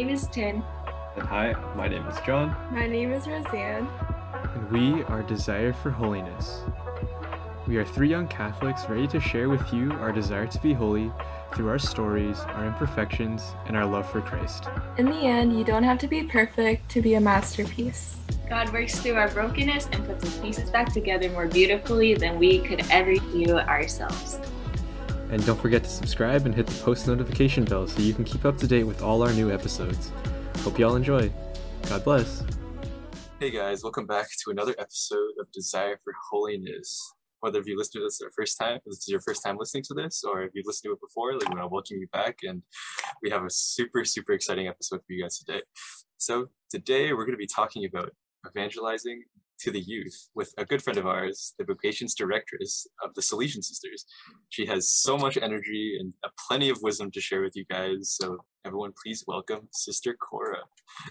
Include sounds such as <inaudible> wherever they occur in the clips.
name is Tin. And hi, my name is John. My name is Roseanne. And we are Desire for Holiness. We are three young Catholics ready to share with you our desire to be holy through our stories, our imperfections, and our love for Christ. In the end, you don't have to be perfect to be a masterpiece. God works through our brokenness and puts the pieces back together more beautifully than we could ever do ourselves. And don't forget to subscribe and hit the post notification bell so you can keep up to date with all our new episodes. Hope y'all enjoy. God bless. Hey guys, welcome back to another episode of Desire for Holiness. Whether if you listen to this the first time, this is your first time listening to this, or if you've listened to it before, like we want welcome you back. And we have a super, super exciting episode for you guys today. So today we're going to be talking about evangelizing to the youth with a good friend of ours, the vocations directress of the Salesian Sisters. She has so much energy and plenty of wisdom to share with you guys. So everyone, please welcome Sister Cora.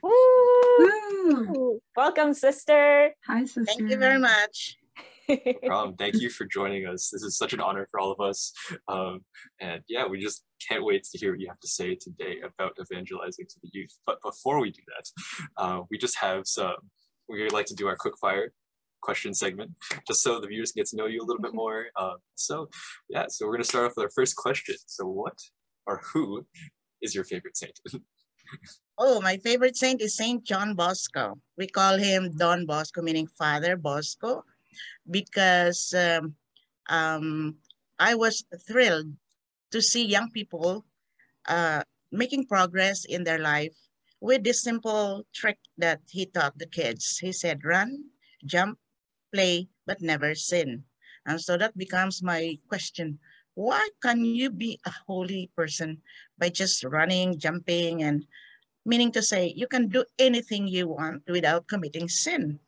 Woo! Welcome, sister. Hi, sister. Thank you very much. um, thank you for joining us. This is such an honor for all of us. Um, and yeah, we just can't wait to hear what you have to say today about evangelizing to the youth. But before we do that, uh, we just have some, we like to do our quick fire question segment, just so the viewers get to know you a little bit more. Uh, so yeah, so we're gonna start off with our first question. So what or who is your favorite saint? <laughs> oh, my favorite saint is Saint John Bosco. We call him Don Bosco, meaning Father Bosco because um, um, I was thrilled to see young people uh, making progress in their life with this simple trick that he taught the kids. He said, run, jump, play, but never sin. And so that becomes my question. Why can you be a holy person by just running, jumping, and meaning to say you can do anything you want without committing sin?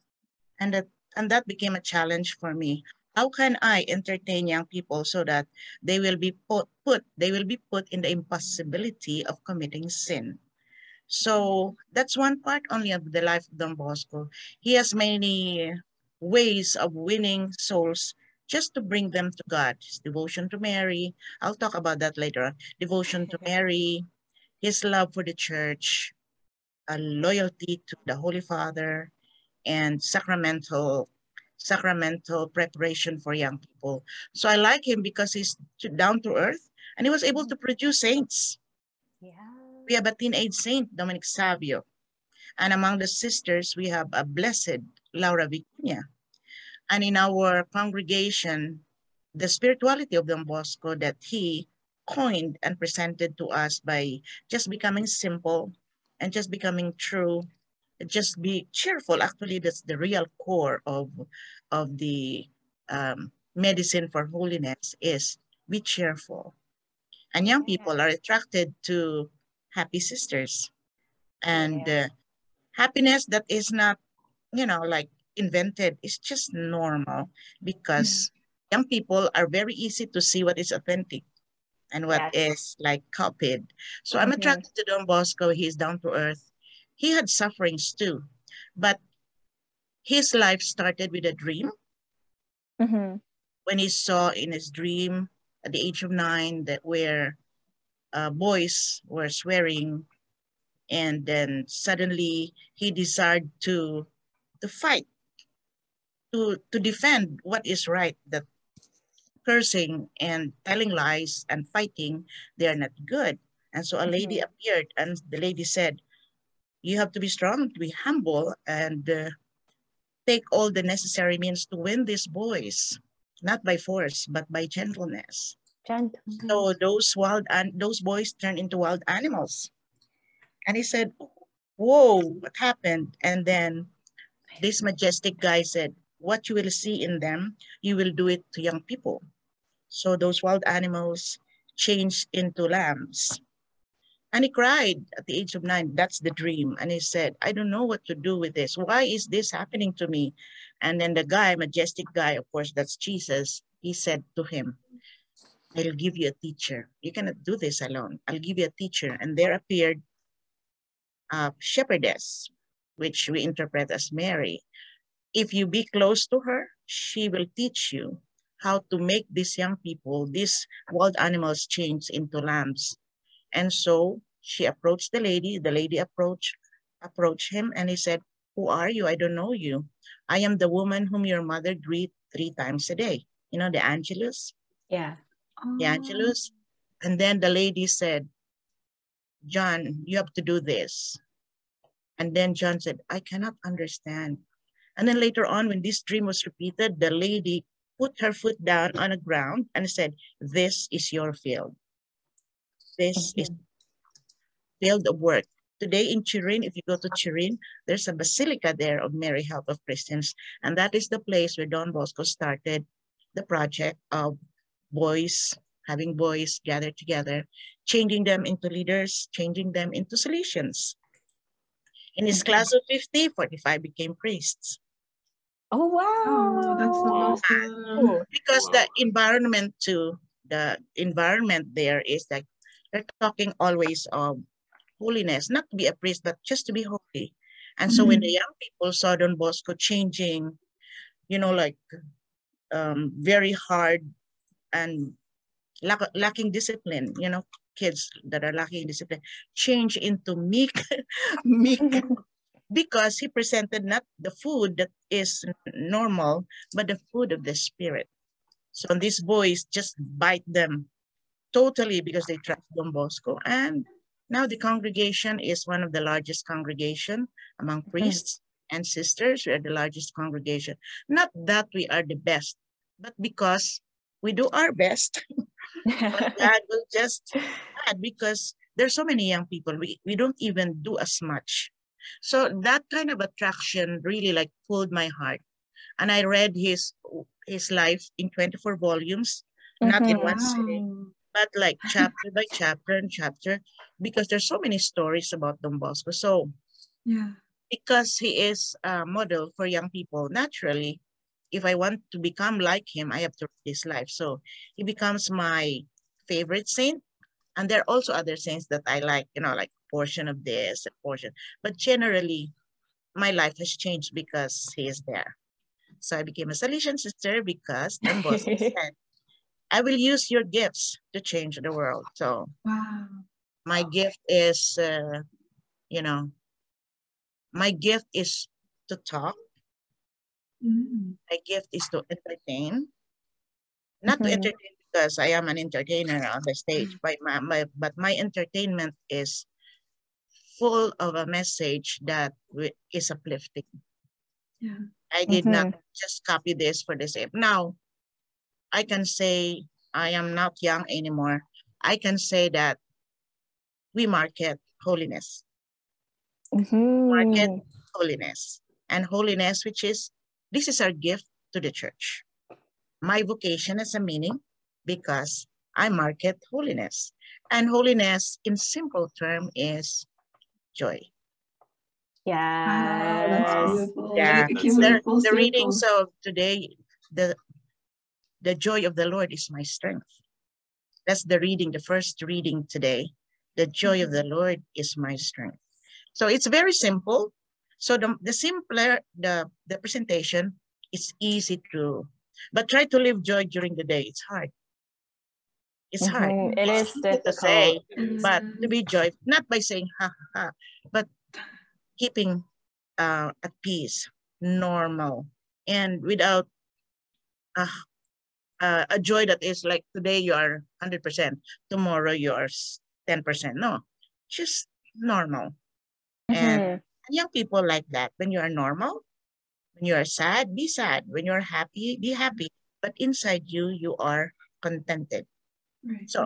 And that and that became a challenge for me. How can I entertain young people so that they will be put, put they will be put in the impossibility of committing sin? So that's one part only of the life of Don Bosco. He has many ways of winning souls just to bring them to God. His devotion to Mary. I'll talk about that later on. Devotion to Mary, his love for the church, a loyalty to the Holy Father, and sacramental sacramental preparation for young people. So I like him because he's down to earth and he was able to produce saints. Yeah. We have a teenage saint, Dominic Savio. And among the sisters, we have a blessed Laura Vicuña. And in our congregation, the spirituality of Don Bosco that he coined and presented to us by just becoming simple and just becoming true just be cheerful. Actually, that's the real core of, of the um, medicine for holiness is be cheerful. And young people are attracted to happy sisters. And uh, happiness that is not, you know, like invented, it's just normal because mm-hmm. young people are very easy to see what is authentic and what yes. is like copied. So mm-hmm. I'm attracted to Don Bosco. He's down to earth he had sufferings too, but his life started with a dream. Mm-hmm. When he saw in his dream at the age of nine that where uh, boys were swearing, and then suddenly he desired to to fight, to to defend what is right. That cursing and telling lies and fighting they are not good. And so a lady mm-hmm. appeared, and the lady said, you have to be strong, to be humble, and uh, take all the necessary means to win these boys, not by force, but by gentleness. Gentle. So those wild and those boys turned into wild animals. And he said, whoa, what happened? And then this majestic guy said, what you will see in them, you will do it to young people. So those wild animals changed into lambs. And he cried at the age of nine. That's the dream. And he said, I don't know what to do with this. Why is this happening to me? And then the guy, majestic guy, of course, that's Jesus, he said to him, I'll give you a teacher. You cannot do this alone. I'll give you a teacher. And there appeared a shepherdess, which we interpret as Mary. If you be close to her, she will teach you how to make these young people, these wild animals change into lambs and so she approached the lady. The lady approached approached him and he said, Who are you? I don't know you. I am the woman whom your mother greet three times a day. You know, the Angelus, Yeah. The ah. Angelus. And then the lady said, John, you have to do this. And then John said, I cannot understand. And then later on, when this dream was repeated, the lady put her foot down on the ground and said, This is your field. This is field of work. Today in Turin, if you go to Turin, there's a basilica there of Mary Help of Christians. And that is the place where Don Bosco started the project of boys, having boys gathered together, changing them into leaders, changing them into solutions. In his class of 50, 45 became priests. Oh wow. Oh, that's so Wow. awesome. because Wow. the environment too the environment there is like they're talking always of holiness not to be a priest but just to be holy and so when the young people saw don bosco changing you know like um, very hard and lack, lacking discipline you know kids that are lacking discipline change into meek <laughs> meek because he presented not the food that is normal, but the food of the spirit. So these boys just bite them totally because they trust Don Bosco. And now the congregation is one of the largest congregation among mm-hmm. priests and sisters. We are the largest congregation. Not that we are the best, but because we do our best. <laughs> but <laughs> God will just add because there's so many young people. We, we don't even do as much. So that kind of attraction really like pulled my heart. And I read his his life in 24 volumes, not in Mhm. one sitting, but like chapter by chapter and chapter, because there's so many stories about Don Bosco. So Yeah. because he is a model for young people, naturally, if I want to become like him, I have to read his life. So he becomes my favorite saint. And there are also other saints that I like, you know, like portion of this, a portion. But generally, my life has changed because he is there. So I became a Salesian sister because <laughs> said, I will use your gifts to change the world. So Wow. my gift is, uh, you know, my gift is to talk. Mm. My gift is to entertain. Not to Mhm. entertain because I am an entertainer on the stage, but my, my, but my entertainment is full of a message that is uplifting. Yeah. I did not just copy this for the sake. Now, I can say I am not young anymore. I can say that we market holiness, market Mhm. holiness, and holiness, which is this is our gift to the church. My vocation has a meaning because I market holiness, and holiness, in simple term, is joy. Wow, Yes. that's. Yeah, the, full the circle. readings of today, the the joy of the Lord is my strength. That's the reading, the first reading today. The joy of the mm-hmm. Lord is my strength. So it's very simple. So the, the simpler the, the presentation, it's easy to, but try to live joy during the day. It's hard. It's hard. Mhm. It is Easy to say, difficult. It is. but to be joyful, not by saying ha ha ha, but keeping uh, at peace, normal, and without uh, uh, a joy that is like today you are 100%, tomorrow you are 10%. No, just normal. And Mhm. Young people like that. When you are normal, when you are sad, be sad. When you are happy, be happy. But inside you, you are contented. Right. So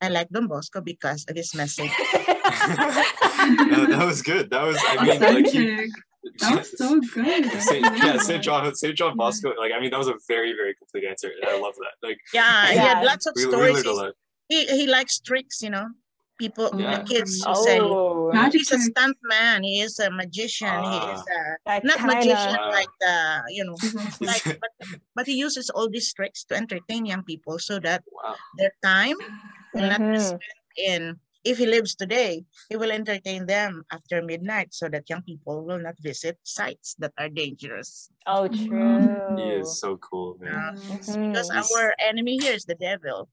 I like Don Bosco because of his message. <laughs> that, that was good. That was, I mean, like you. That was so good. <laughs> Saint, yeah, Saint John, Saint John Bosco. Like, I mean, that was a very, very complete answer, I love that. Like, Yeah, he Yeah. had lots of we, we stories. learned a He's- lot. He, he likes tricks, you know. People, Yeah. the kids who say, Oh, Magic he's a trick. stunt man. He is a magician. he is Ah. a that not kinda. magician Wow. like the you know <laughs> like but, but he uses all these tricks to entertain young people so that Wow. their time will not be Mhm. spent in if he lives today he will entertain them after midnight so that young people will not visit sites that are dangerous Oh, Wow. true. He is so cool, man. Uh, Yes. Mhm. because our enemy here is the devil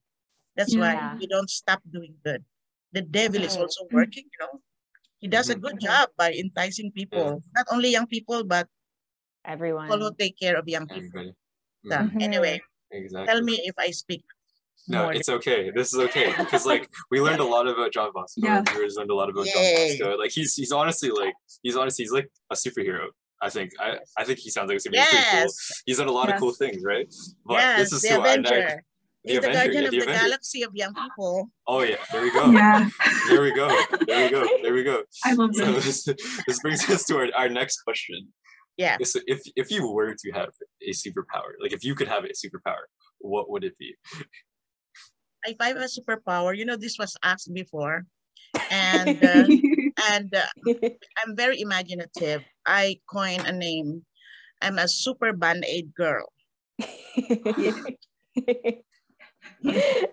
that's Yeah. why we don't stop doing good the devil is Mhm. also working, you know. He does a good Mhm. job by enticing people, not only young people, but Everyone. people who take care of young people. Everybody. So, Mhm. Anyway, Exactly. tell me if I speak No, more. it's okay. This is okay because like we <laughs> learned a lot about John Bosco. Yeah. We learned a lot about John Bosco. Like he's he's honestly like he's honestly he's like a superhero. I think I, I think he sounds like a superhero. He's cool. He's done a lot of cool things, right? But yes, this is the too. I- I- Avenger. the He's the Avenger, guardian yeah, of the the Avenger. galaxy of young people. Oh yeah, there we go. Yeah, There we go. There we go. <laughs> There we go. I love So this. this, this brings us to our, our next question. Yeah. Is if if you were to have a superpower, like if you could have a superpower, what would it be? If I have a superpower, you know, this was asked before, and <laughs> uh, and uh, I'm very imaginative. I coin a name. I'm a super band-aid girl. <laughs>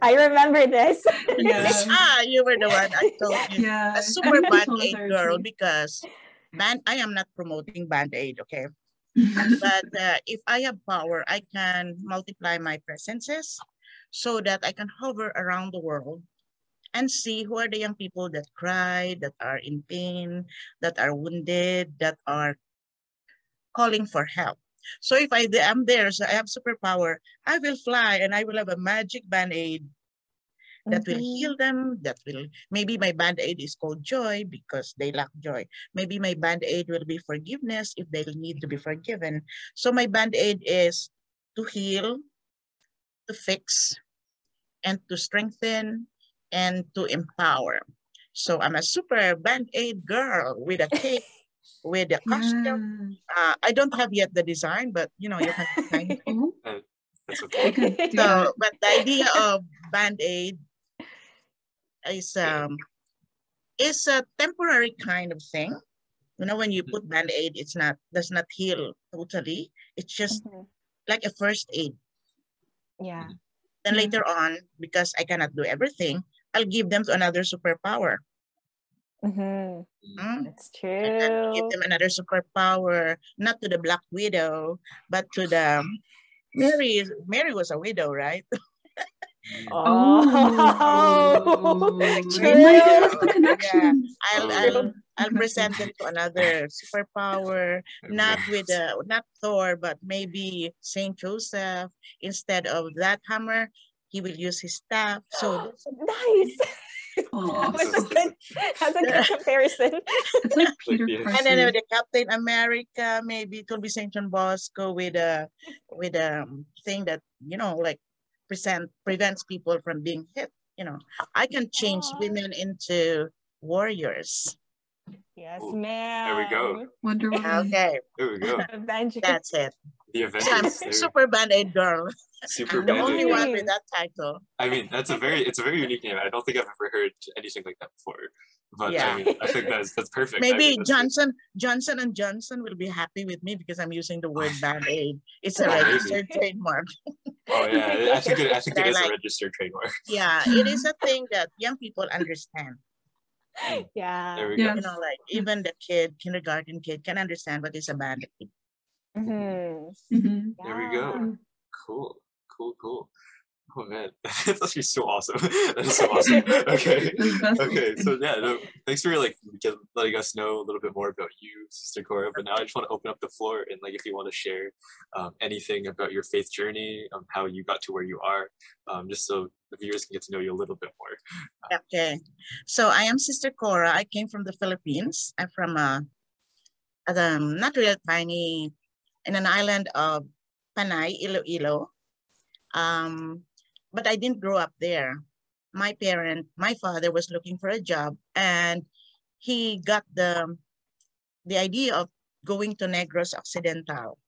I remember this. Yeah. <laughs> ah, you were the one I told you. yeah. A super band-aid girl because band. I am not promoting band-aid, okay? Mhm. <laughs> But uh, if I have power, I can multiply my presences so that I can hover around the world and see who are the young people that cry, that are in pain, that are wounded, that are calling for help. So if I am there, so I have superpower, I will fly and I will have a magic band-aid that will Mhm. heal them, that will, maybe my band-aid is called joy because they lack joy. Maybe my band-aid will be forgiveness if they need to be forgiven. So my band-aid is to heal, to fix, and to strengthen, and to empower. So I'm a super band-aid girl with a cape, with the costume. Yeah. Uh, I don't have yet the design, but you know, you can <laughs> design it. That's okay. So, but the idea of band-aid is um is a temporary kind of thing. You know, when you put band-aid, it's not does not heal totally. It's just Mhm. like a first aid. Yeah. Then Yeah. later on, because I cannot do everything, I'll give them to another superpower. Mhm. Mm? That's And then give them another superpower, not to the Black Widow, but to the Mary. Mary was a widow, right? Oh, True. Like, true. the connections. I'll, Oh, I'll, I'll present them to another superpower, not with a, not Thor, but maybe Saint Joseph. Instead of that hammer, he will use his staff. So <gasps> that's a- That was a good. That's a good <laughs> comparison. it's like Peter the- Parker. and then uh, the Captain America, maybe it will be Saint John Bosco with a with a um, thing that you know like present prevents people from being hit. You know, I can change Aw. women into warriors. Yes, Ooh, ma'am. we go. Wonder Woman. Okay, There we go. <laughs> Avengers. that's it. The So I'm Avengers. super band aid girl. Super I'm the only one with that title. I mean, that's a very it's a very unique name. I don't think I've ever heard anything like that before. But Yeah. I mean, I think that's that's perfect. I mean, Maybe that's- Johnson, Johnson and Johnson will be happy with me because I'm using the word <laughs> band aid. It's a Oh, maybe. registered trademark. Oh yeah, I think it, I think But it I is a registered trademark. Yeah, it is a thing that young people understand. Yeah. There we Yeah. go. You know, like even the kid, kindergarten kid can understand what is a band aid. Mhm. Mhm. There we go. Cool, cool, cool. Oh man, <laughs> that's actually so awesome. <laughs> that is so awesome. Okay. <laughs> Okay, so yeah, no, thanks for like get, letting us know a little bit more about you, Sister Cora. But now I just want to open up the floor and like if you want to share um, anything about your faith journey, um, how you got to where you are, um, just so the viewers can get to know you a little bit more. Okay, so I am Sister Cora. I came from the Philippines. I'm from a, um, not real tiny, in an island of Panay, Iloilo. Um, but I didn't grow up there. My parent, my father was looking for a job and he got the, the idea of going to Negros Occidental.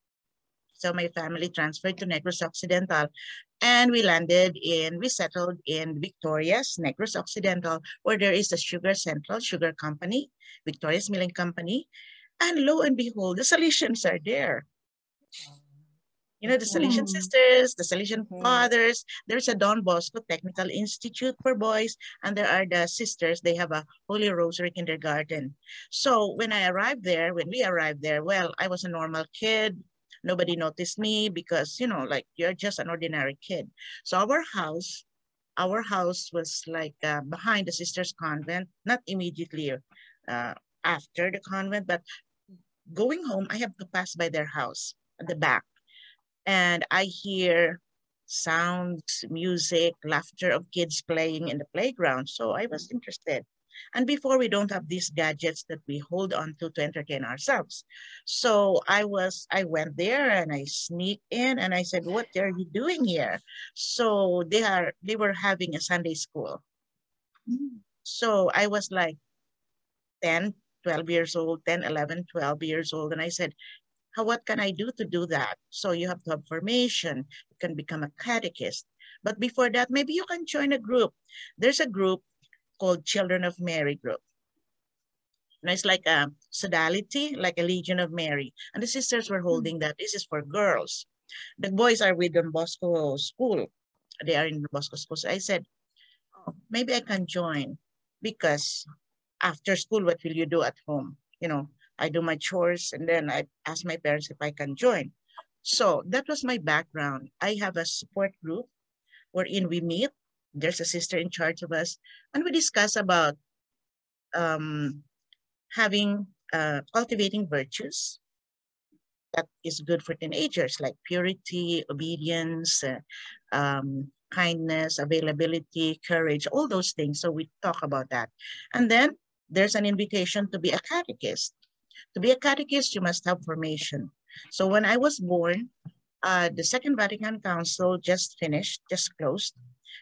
So my family transferred to Negros Occidental and we landed in, we settled in Victorias, Negros Occidental, where there is a sugar central, sugar company, Victorias Milling Company. And lo and behold, the Salesians are there. You know, the Salesian Mm. sisters, the Salesian Mhm. fathers. There's a Don Bosco Technical Institute for boys, and there are the sisters. They have a Holy Rosary Kindergarten. So when I arrived there, when we arrived there, well, I was a normal kid. Nobody noticed me because, you know, like you're just an ordinary kid. So our house, our house was like uh, behind the sisters convent, not immediately uh, after the convent, but going home, I have to pass by their house at the back. And I hear sounds, music, laughter of kids playing in the playground. So I was interested. And before we don't have these gadgets that we hold on to to entertain ourselves. So I was, I went there and I sneaked in and I said, what are you doing here? So they are, they were having a Sunday school. So I was like 10, 12 years old, 10, 11, 12 years old. And I said, how, what can I do to do that? So you have to have formation. You can become a catechist. But before that, maybe you can join a group. There's a group called Children of Mary group. And it's like a sodality, like a Legion of Mary. And the sisters were hmm. holding that. This is for girls. The boys are with Don Bosco school. They are in the Bosco school. So I said, oh, maybe I can join because after school, what will you do at home? You know, I do my chores and then I ask my parents if I can join. So that was my background. I have a support group wherein we meet. There's a sister in charge of us and we discuss about um, having, uh, cultivating virtues that is good for teenagers like purity, obedience, uh, um, kindness, availability, courage, all those things. So we talk about that. And then there's an invitation to be a catechist. To be a catechist, you must have formation. So when I was born, uh, the Second Vatican Council just finished, just closed.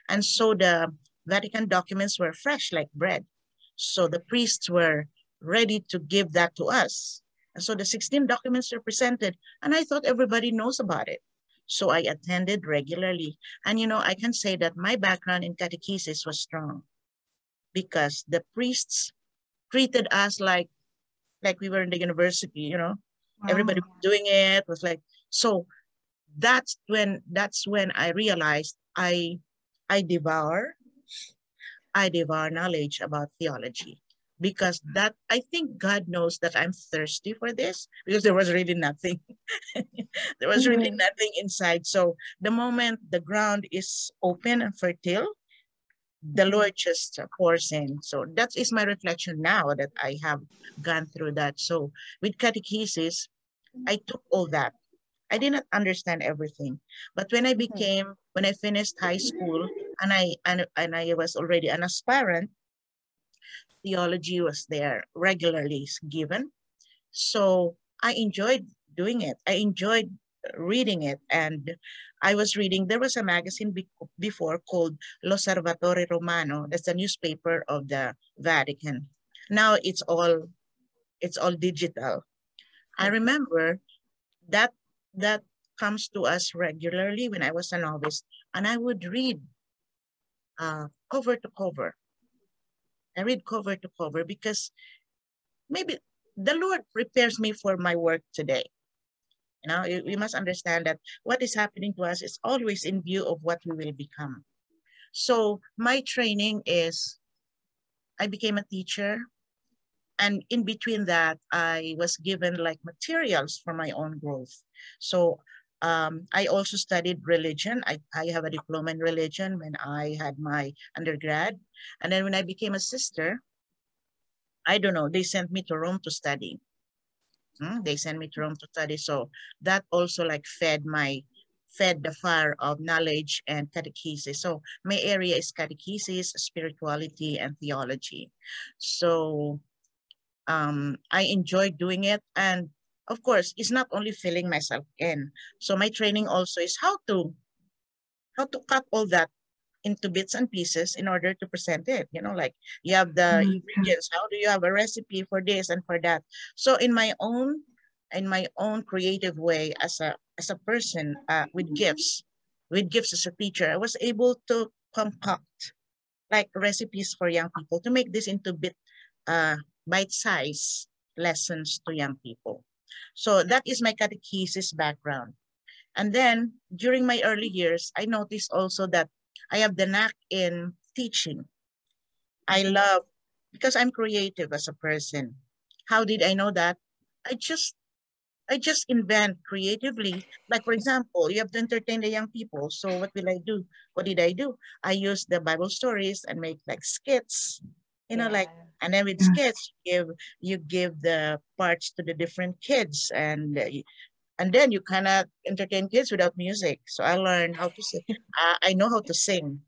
And so the Vatican documents were fresh like bread. So the priests were ready to give that to us. And so the 16 documents were presented and I thought everybody knows about it. So I attended regularly. And you know, I can say that my background in catechesis was strong because the priests treated us like like we were in the university, you know. Wow. Everybody was doing it was like so that's when that's when I realized I I devour I devour knowledge about theology because that I think God knows that I'm thirsty for this because there was really nothing. <laughs> there was really mm-hmm. nothing inside. So the moment the ground is open and fertile, the Lord just pours in. So that is my reflection now that I have gone through that. So with catechesis, I took all that. I did not understand everything. But when I mm-hmm. became, when I finished high school and I and, and I was already an aspirant, theology was there regularly given. So I enjoyed doing it. I enjoyed reading it and I was reading, there was a magazine be before called L'Osservatore Romano. That's the newspaper of the Vatican. Now it's all, it's all digital. I remember that, that comes to us regularly when I was a novice and I would read uh, cover to cover. I read cover to cover because maybe the Lord prepares me for my work today. Now you know, we must understand that what is happening to us is always in view of what we will become. So my training is, I became a teacher. And in between that, I was given like materials for my own growth. So um, I also studied religion. I, I have a diploma in religion when I had my undergrad. And then when I became a sister, I don't know, they sent me to Rome to study. Hmm? They sent me to Rome to study. So that also like fed my, fed the fire of knowledge and catechesis. So my area is catechesis, spirituality, and theology. So um, I enjoy doing it. And of course, it's not only filling myself in. So my training also is how to, how to cut all that into bits and pieces in order to present it. You know, like you have the mm-hmm. ingredients. How do you have a recipe for this and for that? So in my own, in my own creative way, as a as a person uh, with gifts, with gifts as a teacher, I was able to compact like recipes for young people to make this into bit uh, bite size lessons to young people. So that is my catechesis background. And then during my early years, I noticed also that I have the knack in teaching. I love, because I'm creative as a person. How did I know that? I just I just invent creatively. Like for example, you have to entertain the young people. So what will I do? What did I do? I use the Bible stories and make like skits, you know, like and then with skits you give you give the parts to the different kids and uh, and then you cannot entertain kids without music. So I learned how to sing. <laughs> uh, I know how to sing.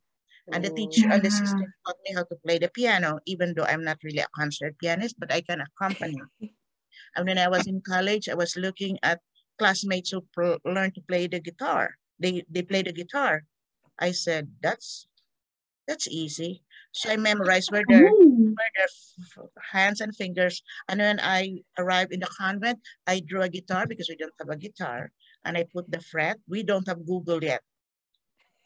And the teacher and the sister taught me how to play the piano, even though I'm not really a concert pianist, but I can accompany. <laughs> and when I was in college, I was looking at classmates who learned to play the guitar. They they play the guitar. I said, that's that's easy. So I memorized where their, where their hands and fingers. And when I arrived in the convent, I drew a guitar because we don't have a guitar. And I put the fret. We don't have Google yet.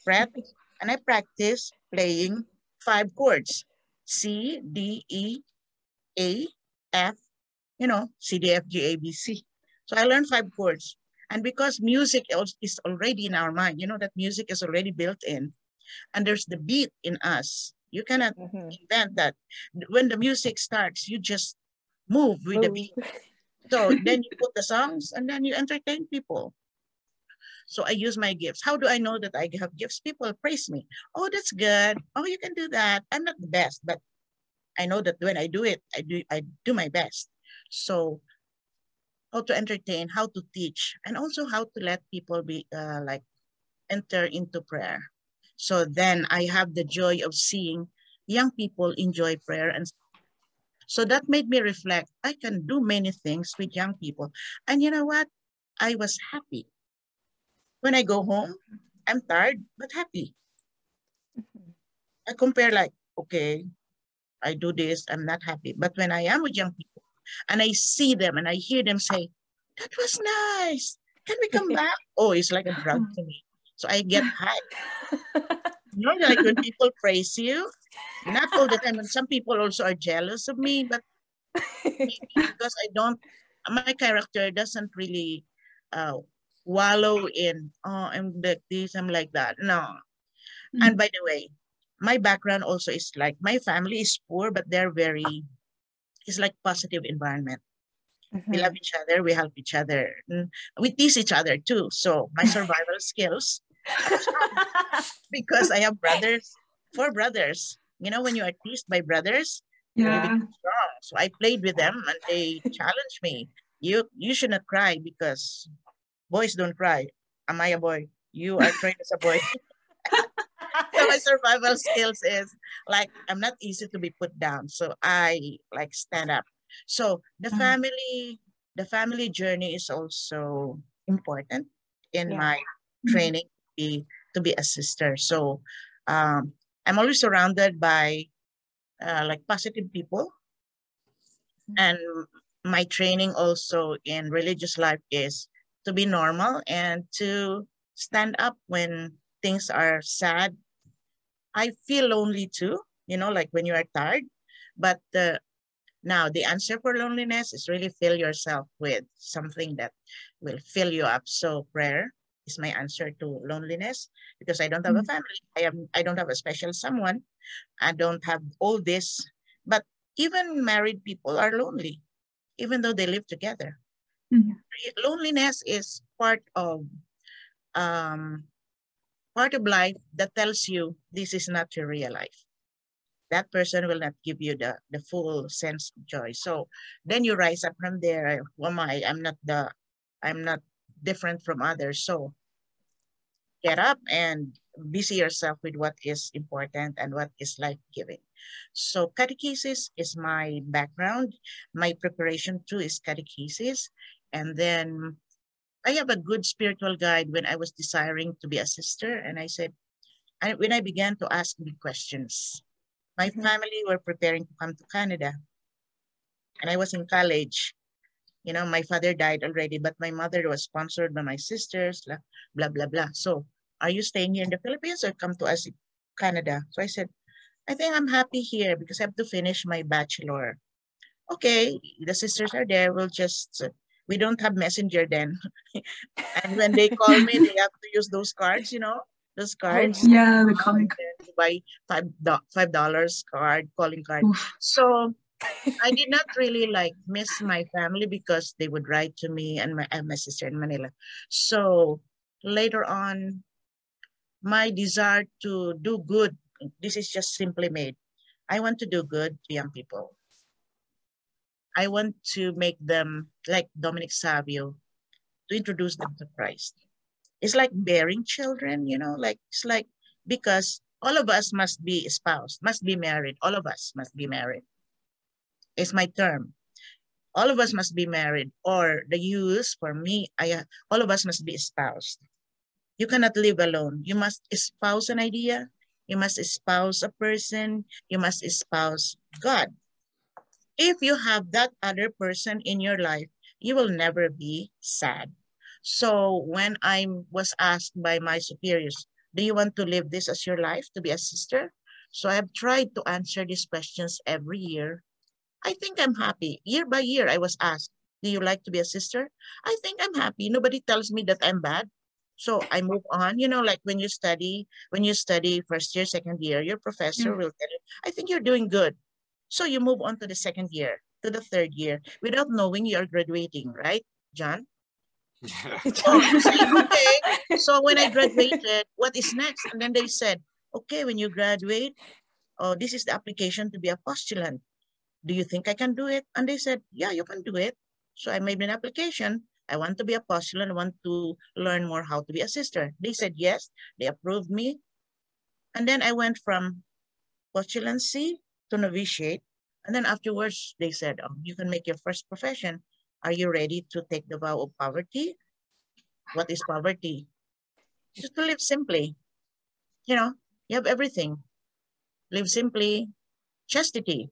Fret. And I practice playing five chords. C, D, E, A, F, you know, C, D, F, G, A, B, C. So I learned five chords. And because music is already in our mind, you know that music is already built in. And there's the beat in us. You cannot mm-hmm. invent that. When the music starts, you just move with the beat. <laughs> So then you put the songs and then you entertain people. So I use my gifts. How do I know that I have gifts? People praise me. Oh, that's good. Oh, you can do that. I'm not the best, but I know that when I do it, I do I do my best. So how to entertain, how to teach, and also how to let people be uh, like enter into prayer. So then I have the joy of seeing young people enjoy prayer. And so that made me reflect, I can do many things with young people. And you know what? I was happy. When I go home, I'm tired, but happy. I compare like, okay, I do this, I'm not happy. But when I am with young people and I see them and I hear them say, that was nice. Can we come back? <laughs> Oh, it's like a drug to me. So I get <laughs> high. you know, like when people praise you, not all the time. And some people also are jealous of me, but <laughs> because I don't, my character doesn't really uh, wallow in, oh, I'm like this, I'm like that. No. Mm-hmm. And by the way, my background also is like, my family is poor, but they're very, it's like positive environment. Mm-hmm. We love each other. We help each other. We tease each other too. So my survival skills <laughs> because I have brothers, four brothers. You know, when you are teased by brothers, yeah. you become strong. So I played with them and they challenged me. You you should not cry because boys don't cry. Am I a boy? You are trained as a boy. <laughs> so my survival skills is like I'm not easy to be put down. So I like stand up. So the mm. family, the family journey is also important in yeah. my training be to be a sister. So um, I'm always surrounded by uh, like positive people. And my training also in religious life is to be normal and to stand up when things are sad. I feel lonely too, you know, like when you are tired. But uh, now the answer for loneliness is really fill yourself with something that will fill you up. So prayer, is my answer to loneliness because I don't have a family. I am I don't have a special someone. I don't have all this. But even married people are lonely, even though they live together. Mm-hmm. Loneliness is part of um, part of life that tells you this is not your real life. That person will not give you the, the full sense of joy. So then you rise up from there. Who am I? I'm not the I'm not different from others. So get up and busy yourself with what is important and what is life-giving. So catechesis is my background. My preparation too is catechesis. And then I have a good spiritual guide when I was desiring to be a sister. And I said, I, when I began to ask me questions, my mm-hmm. family were preparing to come to Canada. And I was in college you know, my father died already, but my mother was sponsored by my sisters, blah, blah, blah, blah. So are you staying here in the Philippines or come to us in Canada? So I said, I think I'm happy here because I have to finish my bachelor. Okay, the sisters are there. We'll just, we don't have messenger then. <laughs> and when they call me, they have to use those cards, you know, those oh, cards. Yeah, the calling card. Buy five, five dollars card, calling card. Oof. So I did not really like miss my family because they would write to me and my, and my sister in Manila. So later on, my desire to do good, this is just simply made. I want to do good to young people. I want to make them like Dominic Savio, to introduce them to Christ. It's like bearing children, you know, like it's like because all of us must be espoused, must be married. All of us must be married. It's my term. All of us must be married, or the use for me, I all of us must be espoused. You cannot live alone. You must espouse an idea. You must espouse a person. You must espouse God. If you have that other person in your life, you will never be sad. So when I was asked by my superiors, do you want to live this as your life, to be a sister? So I have tried to answer these questions every year. I think I'm happy. Year by year, I was asked, do you like to be a sister? I think I'm happy. Nobody tells me that I'm bad. So I move on. You know, like when you study, when you study first year, second year, your professor mm. will tell you, I think you're doing good. So you move on to the second year, to the third year, without knowing you're graduating, right, John? Yeah. oh, okay. <laughs> So when I graduated, what is next? And then they said, okay, when you graduate, oh, this is the application to be a postulant. Do you think I can do it? And they said, yeah, you can do it. So I made an application. I want to be a postulant. I want to learn more how to be a sister. They said yes. They approved me. And then I went from postulancy to novitiate. And then afterwards, they said, oh, you can make your first profession. Are you ready to take the vow of poverty? What is poverty? Just to live simply. You know, you have everything. Live simply. Chastity.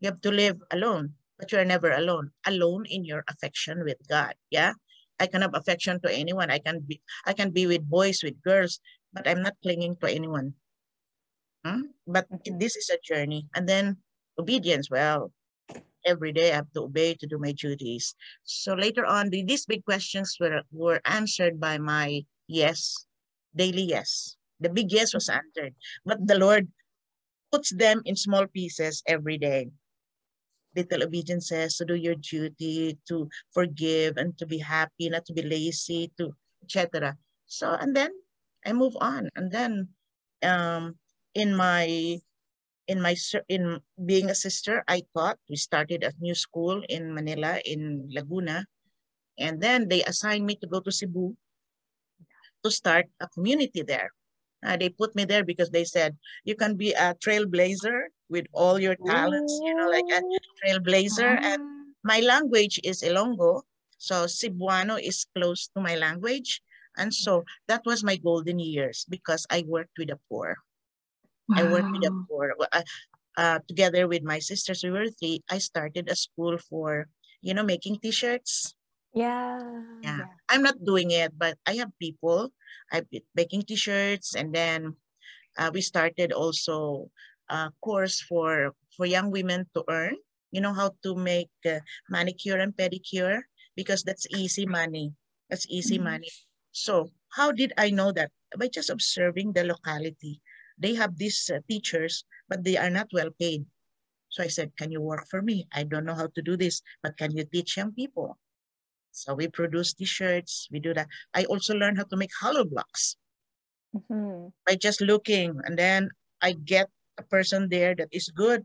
You have to live alone, but you are never alone. Alone in your affection with God. Yeah. I can have affection to anyone. I can be I can be with boys, with girls, but I'm not clinging to anyone. Hmm? But this is a journey. And then obedience. Well, every day I have to obey to do my duties. So later on, these big questions were, were answered by my yes, daily yes. The big yes was answered, but the Lord puts them in small pieces every day. Little obedience to do your duty, to forgive and to be happy, not to be lazy, to etc. So, and then I move on. And then um, in my in my in being a sister, I taught. We started a new school in Manila, in Laguna, and then they assigned me to go to Cebu to start a community there. Uh, they put me there because they said you can be a trailblazer with all your talents, you know, like a trailblazer. And my language is Ilonggo, so Cebuano is close to my language. And so that was my golden years because I worked with the poor. Wow. I worked with the for, uh, uh, together with my sisters, we were three, I started a school for, you know, making t-shirts. Yeah. yeah. Yeah. I'm not doing it, but I have people. I've been making t-shirts and then uh, we started also a course for, for young women to earn, you know, how to make uh, manicure and pedicure because that's easy money. That's easy mm -hmm. money. So how did I know that? By just observing the locality they have these uh, teachers, but they are not well paid. So I said, can you work for me? I don't know how to do this, but can you teach young people? So we produce t-shirts, we do that. I also learned how to make hollow blocks mm -hmm. by just looking. And then I get a person there that is good.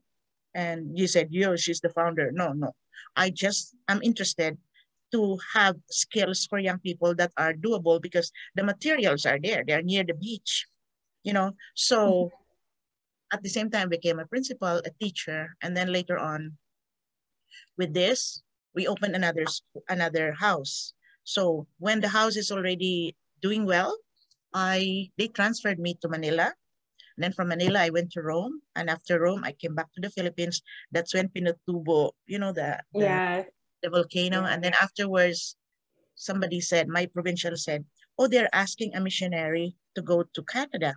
And you said, yo, she's the founder. No, no. I just, I'm interested to have skills for young people that are doable because the materials are there. They're near the beach you know so mm-hmm. at the same time became a principal a teacher and then later on with this we opened another another house so when the house is already doing well i they transferred me to manila and then from manila i went to rome and after rome i came back to the philippines that's when pinatubo you know the, the yeah the volcano yeah. and then afterwards somebody said my provincial said oh they're asking a missionary to go to canada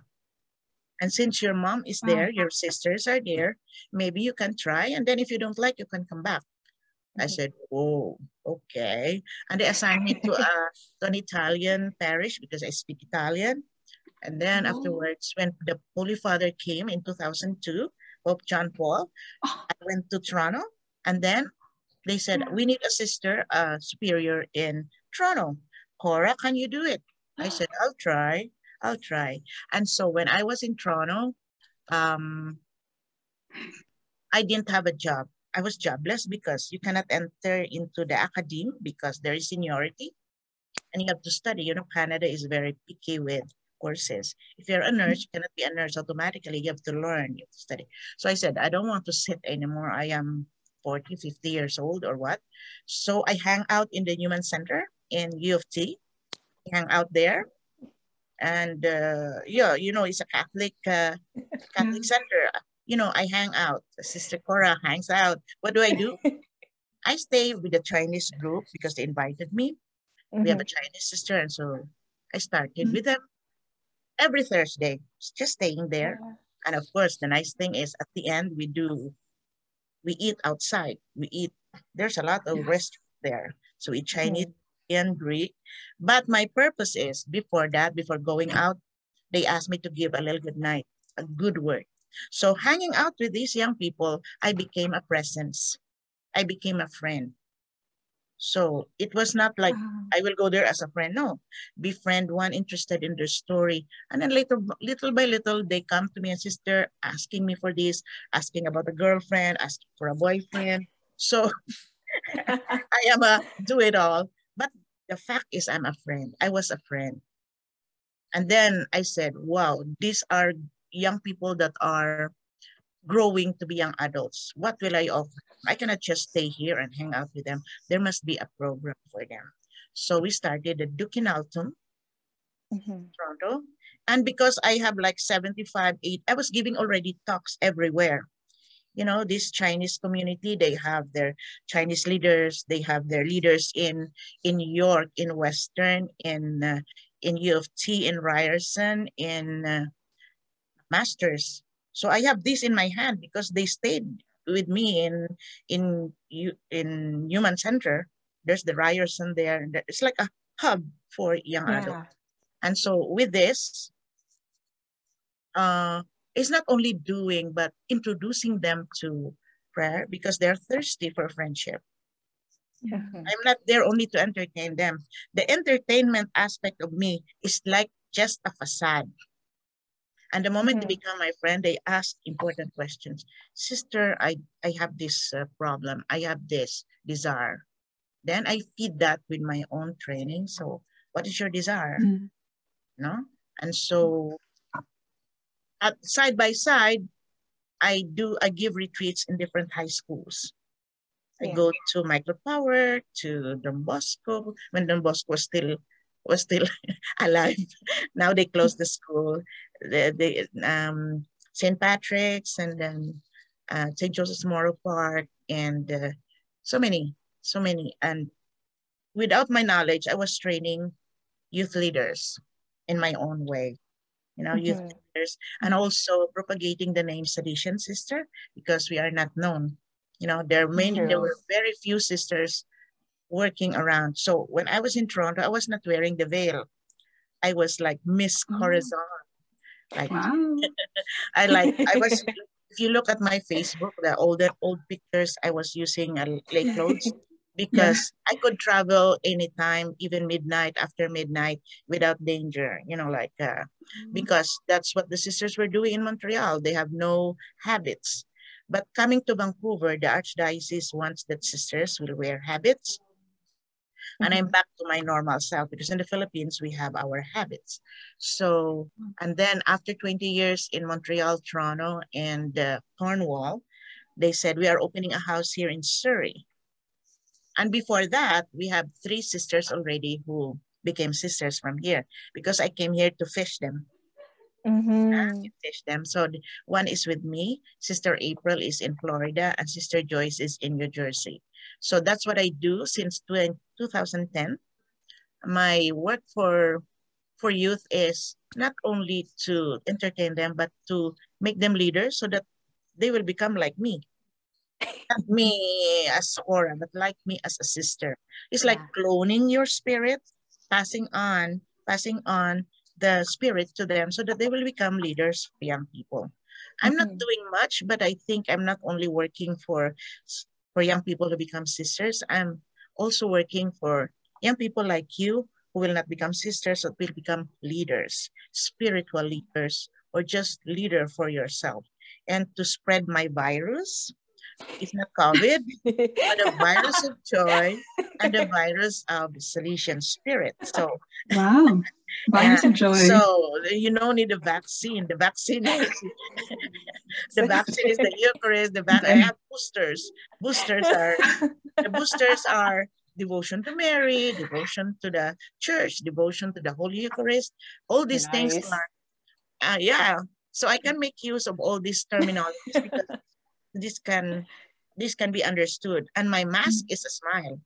and since your mom is there, mm. your sisters are there, maybe you can try. And then if you don't like, you can come back. I mm-hmm. said, oh, okay. And they assigned me to, <laughs> a, to an Italian parish because I speak Italian. And then oh. afterwards, when the Holy Father came in 2002, Pope John Paul, oh. I went to Toronto And then they said, we need a sister, uh, superior in Toronto. Cora, can you do it? I <gasps> said, I'll try, I'll try. And so when I was in Toronto, um, I didn't have a job. I was jobless because you cannot enter into the academy because there is seniority and you have to study. You know, Canada is very picky with courses. If you're a nurse, you cannot be a nurse automatically. You have to learn, you have to study. So I said, I don't want to sit anymore. I am 40, 50 years old or what. So I hang out in the Newman Center in U of T, hang out there. And uh, yeah, you know, it's a Catholic uh, <laughs> Catholic center. You know, I hang out. Sister Cora hangs out. What do I do? I stay with the Chinese group because they invited me. Mm -hmm. We have a Chinese sister, and so I started mm -hmm. with them every Thursday, just staying there. And of course, the nice thing is at the end we do, we eat outside. We eat. There's a lot of yeah. restaurants there, so we Chinese and Greek. But my purpose is before that, before going out, they asked me to give a little good night, a good word. So hanging out with these young people, I became a presence. I became a friend. So it was not like uh-huh. I will go there as a friend. No, befriend one interested in their story. And then later, little by little, they come to me and sister asking me for this, asking about a girlfriend, asking for a boyfriend. So <laughs> I am a do it all. But the fact is I'm a friend. I was a friend. And then I said, wow, these are young people that are growing to be young adults. What will I offer? I cannot just stay here and hang out with them. There must be a program for them. So we started the Duc in Altum, mm -hmm. Toronto. And because I have like 75, 8, I was giving already talks everywhere. You know, this Chinese community, they have their Chinese leaders, they have their leaders in, in New York, in Western, in, uh, in U of T, in Ryerson, in uh, Masters. So I have this in my hand because they stayed with me in in in Newman Center. There's the Ryerson there. It's like a hub for young yeah. adults. And so with this, uh, it's not only doing, but introducing them to prayer because they're thirsty for friendship. Yeah. I'm not there only to entertain them. The entertainment aspect of me is like just a facade. And the moment they become my friend, they ask important questions. Sister, I, I have this uh, problem. I have this desire. Then I feed that with my own training. So what is your desire? Mm -hmm. No? And so at, side by side, I do, I give retreats in different high schools. I yeah. go to Michael Power, to Don Bosco, when Don Bosco was still was still <laughs> alive. now they closed the school the, the um, St. Patrick's and then uh, St. Joseph's Memorial Park and uh, so many, so many. And without my knowledge, I was training youth leaders in my own way, you know, youth leaders, and also propagating the name Salesian Sister because we are not known. You know, there are many, there were very few sisters working around. So when I was in Toronto, I was not wearing the veil. I was like Miss mm. Corazon. Like wow. <laughs> I like I was <laughs> if you look at my Facebook, the older old pictures, I was using a lay clothes <laughs> because yeah. I could travel anytime, even midnight, after midnight, without danger. You know, like uh, mm-hmm. because that's what the sisters were doing in Montreal. They have no habits. But coming to Vancouver, the archdiocese wants that sisters will wear habits and I'm mm-hmm. back to my normal self because in the Philippines, we have our habits. So, and then after 20 years in Montreal, Toronto, and uh, Cornwall, they said, we are opening a house here in Surrey. And before that, we have three sisters already who became sisters from here because I came here to fish them. Mm-hmm. fish them. So one is with me, Sister April is in Florida, and Sister Joyce is in New Jersey. So that's what I do since 2010. My work for for youth is not only to entertain them, but to make them leaders so that they will become like me. Not me as Cora, but like me as a sister. It's yeah. like cloning your spirit, passing on, passing on the spirit to them so that they will become leaders for young people. I'm mm -hmm. not mm-hmm. doing much, but I think I'm not only working for for young people to become sisters. I'm also working for young people like you who will not become sisters, but will become leaders, spiritual leaders, or just leader for yourself. And to spread my virus, it's not COVID, <laughs> but a virus of joy and a virus of Salesian spirit. So wow, <laughs> virus of joy. So you don't need a vaccine. The vaccine is <laughs> the vaccine is the Eucharist. The I have boosters. Boosters are the boosters are devotion to Mary, devotion to the church, devotion to the Holy Eucharist. All these Nice. things are uh, yeah. So I can make use of all these terminologies because this can this can be understood. And my mask is a smile.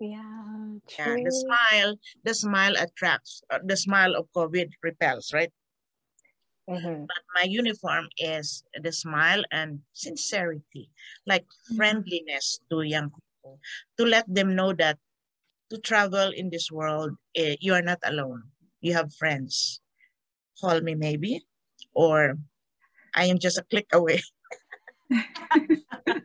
Yeah, Yeah, the smile, the smile attracts. uh, the smile of COVID repels, right? Mhm. But my uniform is the smile and sincerity, like friendliness to young people, to let them know that to travel in this world, eh, you are not alone. You have friends. Call me maybe, or I am just a click away. <laughs> <laughs>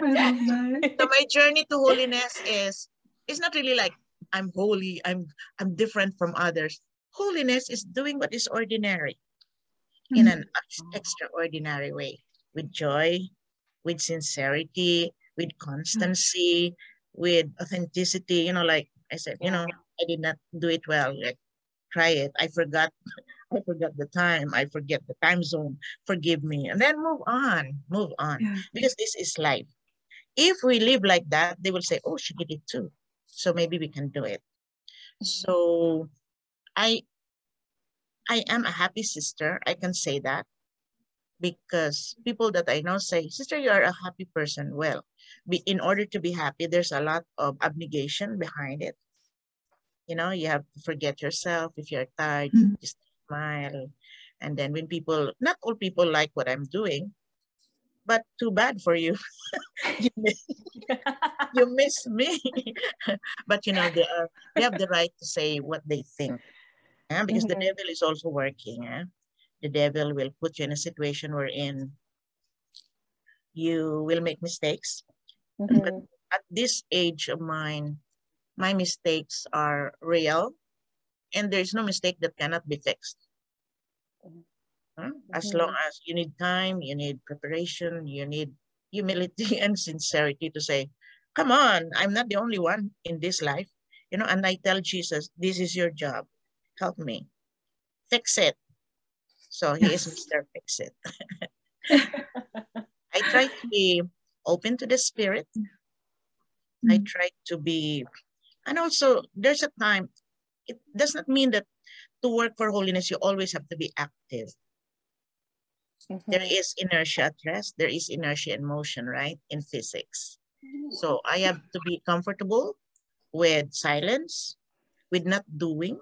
I love that. so my journey to holiness is it's not really like I'm holy, I'm I'm different from others. Holiness is doing what is ordinary in an mm-hmm. ex- extraordinary way with joy, with sincerity, with constancy, with authenticity. You know, like I said, you know, I did not do it well. Like, try it. I forgot. I forgot the time. I forget the time zone. Forgive me. And then move on. Move on Yeah. because this is life. If we live like that, they will say, oh, she did it too. So maybe we can do it. So I I am a happy sister. I can say that because people that I know say, sister, you are a happy person. Well, be, in order to be happy, there's a lot of abnegation behind it. You know, you have to forget yourself. If you're tired, Mhm. just smile. And then when people, not all people like what I'm doing, but too bad for you. <laughs> you, miss, <laughs> you miss me. <laughs> but you know, they are they have the right to say what they think. yeah, Because the Mhm. devil is also working. yeah. The devil will put you in a situation wherein you will make mistakes. Mhm. At this age of mine, my mistakes are real and there's no mistake that cannot be fixed. Huh? As long as you need time, you need preparation, you need humility <laughs> and sincerity to say, come on, I'm not the only one in this life. You know, and I tell Jesus, this is your job. Help me. Fix it. So he is <laughs> Mr. Fix It. <laughs> I try to be open to the spirit. I Mm. try to be, and also there's a time, it does not mean that to work for holiness, you always have to be active. There Mhm. is inertia at rest, there is inertia in motion, right? In physics. So I have to be comfortable with silence, with not doing,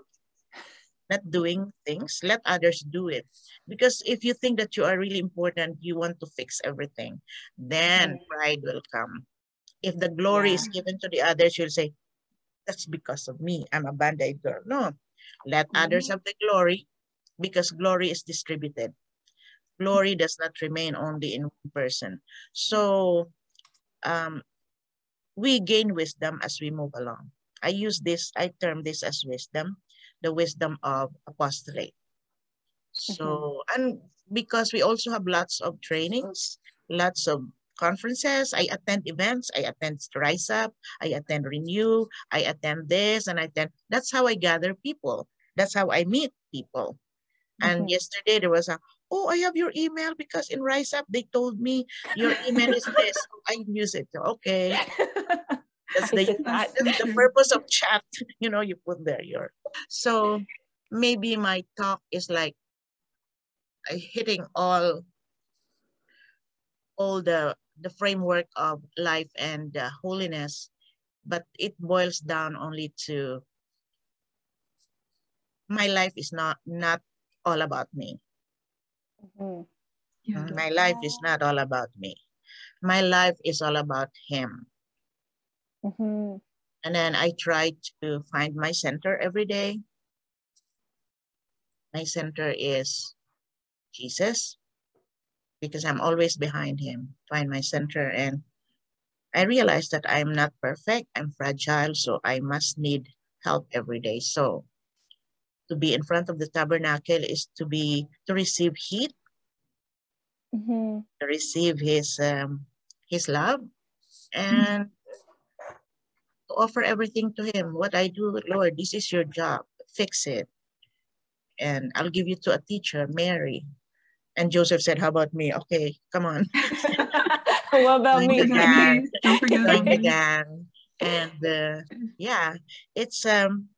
not doing things. Let others do it. Because if you think that you are really important, you want to fix everything, then pride will come. If the glory is given to the others, you'll say, that's because of me. I'm a band-aid girl. No, let others have the glory because glory is distributed. Glory does not remain only in one person. So um, we gain wisdom as we move along. I use this, I term this as wisdom, the wisdom of apostolate. So, and because we also have lots of trainings, lots of conferences, I attend events, I attend Rise Up, I attend Renew, I attend this and I attend, that's how I gather people. That's how I meet people. And Mhm. yesterday there was a, oh, I have your email because in Rise Up they told me your email is this. I use it. Okay. <laughs> That's the, that. that's the purpose of chat. <laughs> You know, you put there your. So maybe my talk is like uh, hitting all all the the framework of life and uh, holiness, but it boils down only to my life is not not all about me. Mhm. Yeah. My life is not all about me. My life is all about him. Mhm. And then I try to find my center every day. My center is Jesus because I'm always behind him. Find my center and I realized that I'm not perfect, I'm fragile, so I must need help every day. So to be in front of the tabernacle is to be to receive heat, Mhm. to receive his um his love and to offer everything to him. What I do, Lord, this is your job. Fix it. And I'll give you to a teacher, Mary. And Joseph said, How about me? Okay, come on. <laughs> what about Join me? the gang. <laughs> Don't forget Join the me. gang. And uh, yeah, it's um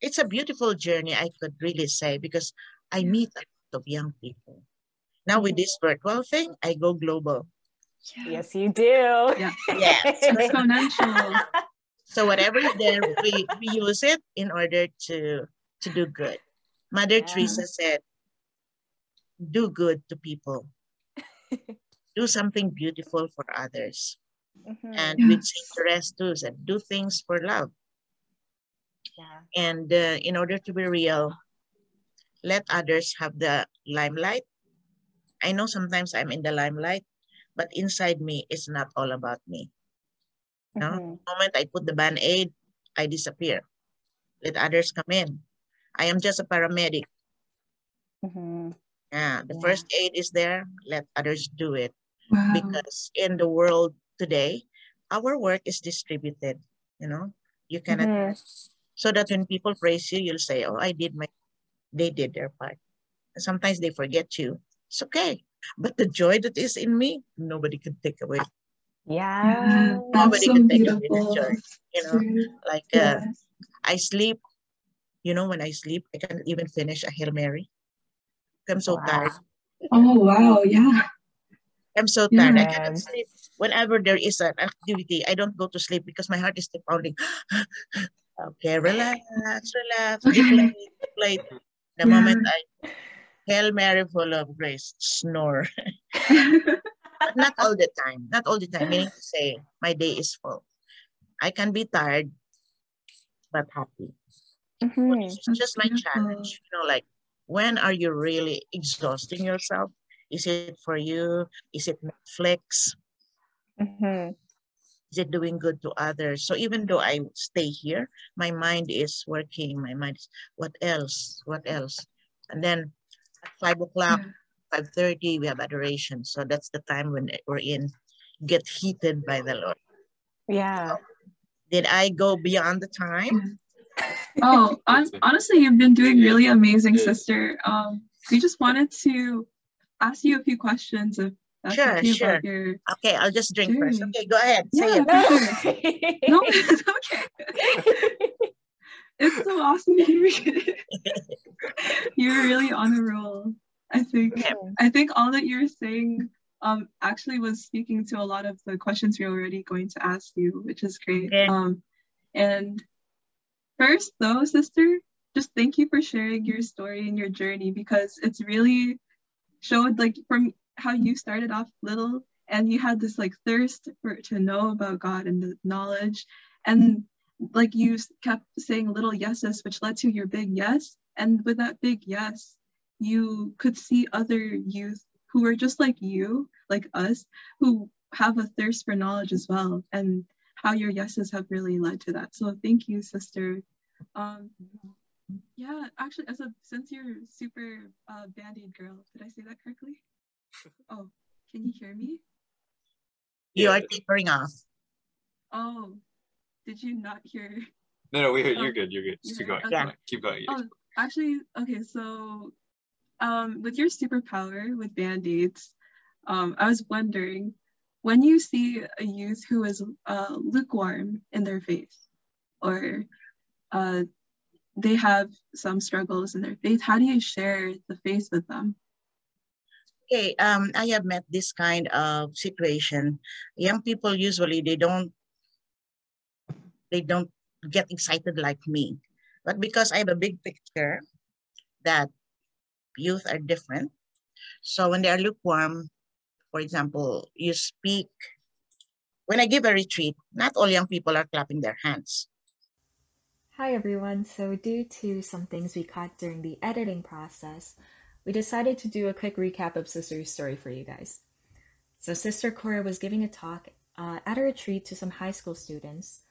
it's a beautiful journey, I could really say, because I meet a lot of young people. Now with this virtual thing, I go global. Yes, you do. Yeah. Yes. <laughs> Exponential. So whatever there, we, we use it in order to to do good. Mother Yeah. Teresa said, do good to people. <laughs> do something beautiful for others. Mhm. And Yeah. with Saint Therese too said, do things for love. Yeah. And uh, in order to be real, let others have the limelight. I know sometimes I'm in the limelight, but inside me, it's not all about me. No? Mhm. The moment I put the band-aid, I disappear. Let others come in. I am just a paramedic. Mhm. Yeah, the Yeah. first aid is there. Let others do it. Wow. Because in the world today, our work is distributed. You know, you cannot Mhm. so that when people praise you, you'll say, "Oh, I did my." They did their part. Sometimes they forget you. It's okay, but the joy that is in me, nobody can take away. Yeah, Yeah. Nobody so can take away the joy. You know, Sweet. like uh, Yes. I sleep. You know, when I sleep, I can't even finish a Hail Mary. I'm so Wow. tired. Oh wow, yeah. I'm so tired. I cannot sleep. Whenever there is an activity, I don't go to sleep because my heart is still pounding. <gasps> okay, relax, relax, <laughs> deflate, deflate. The Yeah. moment I Hail Mary full of grace, snore. <laughs> but not all the time. Not all the time. Meaning to say, my day is full. I can be tired, but happy. So Mhm. this is That's just my beautiful. challenge. You know, like when are you really exhausting yourself? Is it for you? Is it Netflix? Mhm. Is it doing good to others? So even though I stay here, my mind is working. My mind is what else? What else? And then at five o'clock, five thirty, we have adoration. So that's the time when we're in, get heated by the Lord. Yeah. Did I go beyond the time? Oh, <laughs> on, honestly, you've been doing really amazing, sister. Um, we just wanted to ask you a few questions if that's Sure, okay sure. about your. Okay, I'll just drink first. Okay, go ahead. Say Yeah, it. for sure. <laughs> No, <laughs> it's okay. It's so awesome you. You're really on a roll. I think. I think all that you're saying um actually was speaking to a lot of the questions we are already going to ask you, which is great. Okay. Um and first though, sister, just thank you for sharing your story and your journey because it's really showed like from how you started off little and you had this like thirst for to know about God and the knowledge. And like you kept saying little yeses which led to your big yes. And with that big yes you could see other youth who are just like you like us who have a thirst for knowledge as well. And how your yeses have really led to that so thank you sister um yeah actually as a since you're super uh band-aid girl did i say that correctly <laughs> oh can you hear me You Yeah. are tapering off. oh did you not hear No, no, we heard Oh, you're good. You're good. Just you keep heard? going. Yeah. Keep going. Keep going. Oh, actually, okay, so um, with your superpower with band-aids, um, I was wondering when you see a youth who is uh, lukewarm in their faith or uh, they have some struggles in their faith, how do you share the faith with them? Okay, um, I have met this kind of situation. Young people usually they don't they don't get excited like me. But because I have a big picture that youth are different. So when they are lukewarm, for example, you speak when I give a retreat, not all young people are clapping their hands. Hi everyone. So due to some things we caught during the editing process, we decided to do a quick recap of Sister's story for you guys. So Sister Cora was giving a talk uh, at a retreat to some high school students,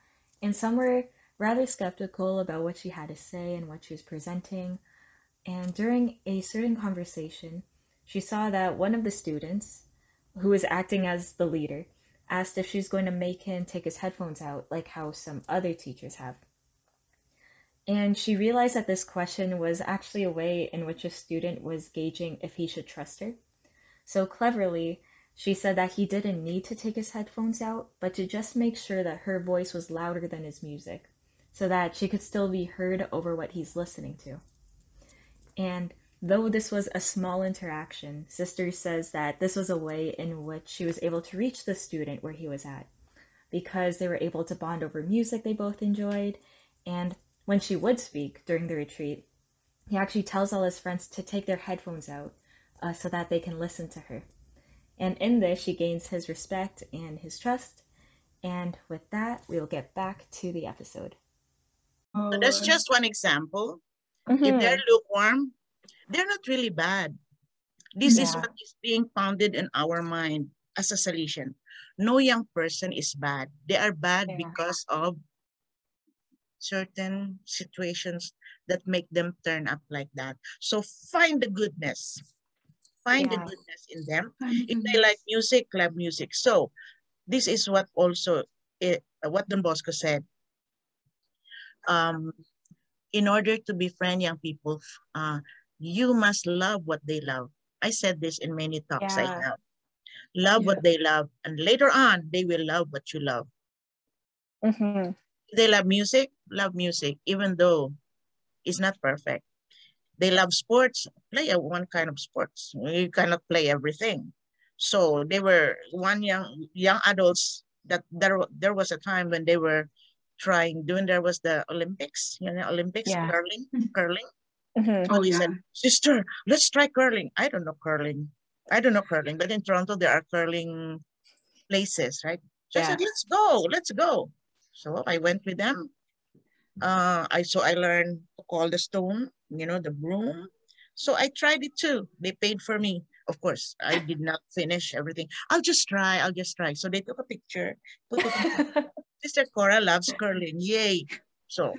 and some were rather skeptical about what she had to say and what she was presenting. And during a certain conversation, she saw that one of the students, who was acting as the leader, asked if she was going to make him take his headphones out, like how some other teachers have. And she realized that this question was actually a way in which a student was gauging if he should trust her. So cleverly, she said that he didn't need to take his headphones out, but to just make sure that her voice was louder than his music, so that she could still be heard over what he's listening to. And though this was a small interaction, Sister says that this was a way in which she was able to reach the student where he was at, because they were able to bond over music they both enjoyed, and when she would speak during the retreat, he actually tells all his friends to take their headphones out uh, so that they can listen to her. And in this, she gains his respect and his trust. And with that, we will get back to the episode. So that's just one example. If Mhm. they're lukewarm, they're not really bad. This is what is being founded in our mind as a solution. No young person is bad. They are bad Yeah. because of certain situations that make them turn up like that. So find the goodness. Find the goodness in them. If they like music, love music. So this is what also it, what Don Bosco said. Um, in order to befriend young people, uh, you must love what they love. I said this in many talks I Yeah. have. Love what they love, and later on, they will love what you love. Mhm. They love music, love music, even though it's not perfect. They love sports, play a one kind of sports. You cannot play everything. So they were one young young adults that there there was a time when they were trying doing there was the Olympics, you know, Olympics Yeah. curling, curling. Mhm. Oh, he yeah. said, Sister, let's try curling. I don't know curling. I don't know curling, but in Toronto there are curling places, right? So I said, let's go, let's go. So I went with them. Uh, I so I learned to call the stone, you know, the broom. So I tried it too. They paid for me. Of course, I did <laughs> not finish everything. I'll just try. I'll just try. So they took a picture. <laughs> Sister Cora loves curling. Yay! So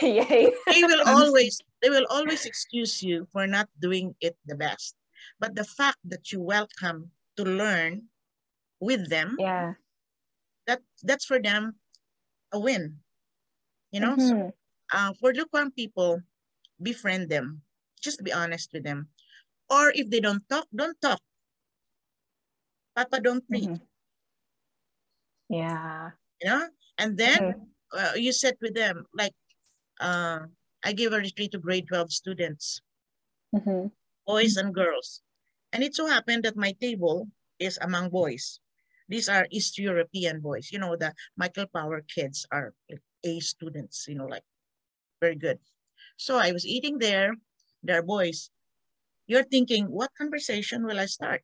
Yay. they will <laughs> always they will always excuse you for not doing it the best but the fact that you welcome to learn with them Yeah. that that's for them a win you know so, Mhm. uh, for lukewarm people befriend them just be honest with them or if they don't talk don't talk papa don't preach Mhm. Yeah. you know and then Mhm. uh, you sit with them like uh, i give a retreat to grade 12 students Mhm. boys and girls. And it so happened that my table is among boys. These are East European boys. You know, the Michael Power kids are A students, you know, like very good. So I was eating there. There are boys. You're thinking, what conversation will I start?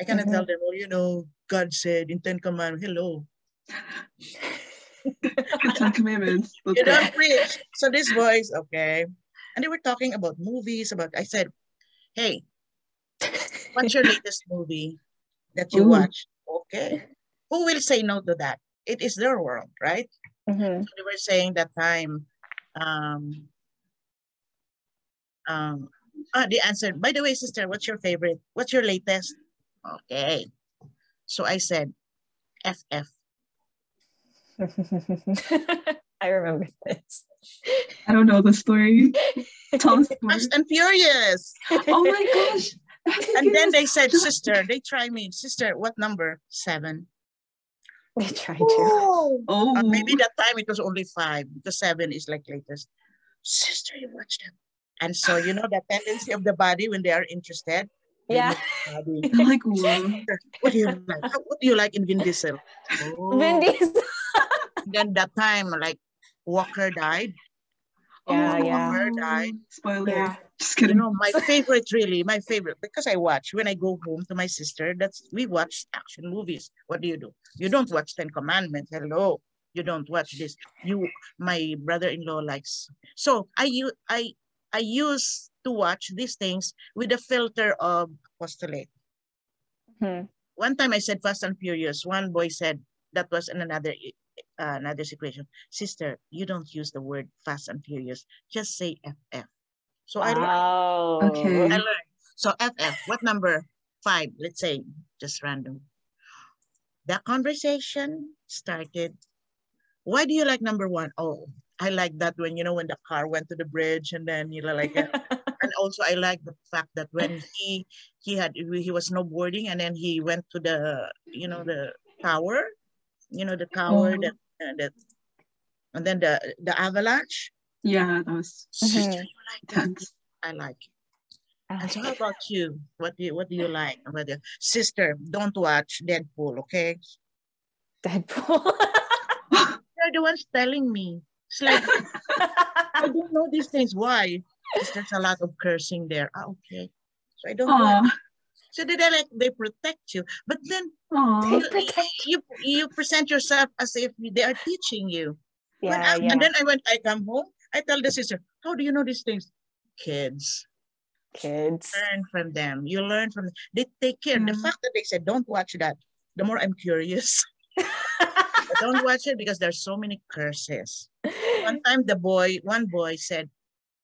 I cannot Mhm. tell them, well, you know, God said in Ten Commandments, hello. <laughs> The Ten Commandments. <laughs> You don't preach. So these boys, okay. And they were talking about movies, about I said, hey, what's your latest movie that you Ooh. watched? Okay. Who will say no to that? It is their world, right? Mhm. So they were saying that time, um, um, ah, they answered, by the way, sister, what's your favorite? What's your latest? Okay. So I said, FF. <laughs> I remember this. I don't know the story. <laughs> Tell us the story. Fast and Furious. Oh my gosh. And then they said, sister, they try me. Sister, what number? Seven. They tried to. Oh, Uh, maybe that time it was only five because seven is like latest. Sister, you watch them. And so you know the tendency of the body when they are interested. they Yeah. move the body. I'm <laughs> like, whoa. What do you like? What do you like in Vin Diesel? Oh. Vin Diesel. Then that time, like Walker died. Yeah, oh, yeah. Walker died. Spoiler. Yeah. Just You know, my favorite, really, my favorite, because I watch when I go home to my sister. That's we watch action movies. What do you do? You don't watch Ten Commandments. Hello, you don't watch this. You, my brother-in-law likes. So I use I I used to watch these things with a filter of apostolate. Mhm. one time I said Fast and Furious. One boy said that was in another another situation. Sister, you don't use the word Fast and Furious. Just say FF. So I learned. Oh. Okay. I learned. So FF, what number? Five, let's say, just random. The conversation started. Why do you like number one? Oh, I like that when, you know, when the car went to the bridge and then, you know, like, uh, <laughs> and also I like the fact that when he, he had, he was snowboarding and then he went to the, you know, the tower, you know, the tower that, that, and then the, the avalanche. Yeah, that was Sister, Mhm. you like that? I like it. And so how about you? What do you what do you like? What do you- Sister, don't watch Deadpool, okay? Deadpool. <laughs> You're the ones telling me. It's like I don't know these things. Why? Because there's a lot of cursing there. Ah, okay. So I don't Aw, watch. So they they like they protect you. But then aw. you, you you present yourself as if they are teaching you. Yeah, I- yeah. And then I went, I come home, I tell the sister, how do you know these things? Kids. Kids. learn from them. You learn from them. they take care. The mm. fact that they said don't watch that, the more I'm curious. <laughs> Don't watch it because there's so many curses. One <laughs> time the boy, one boy said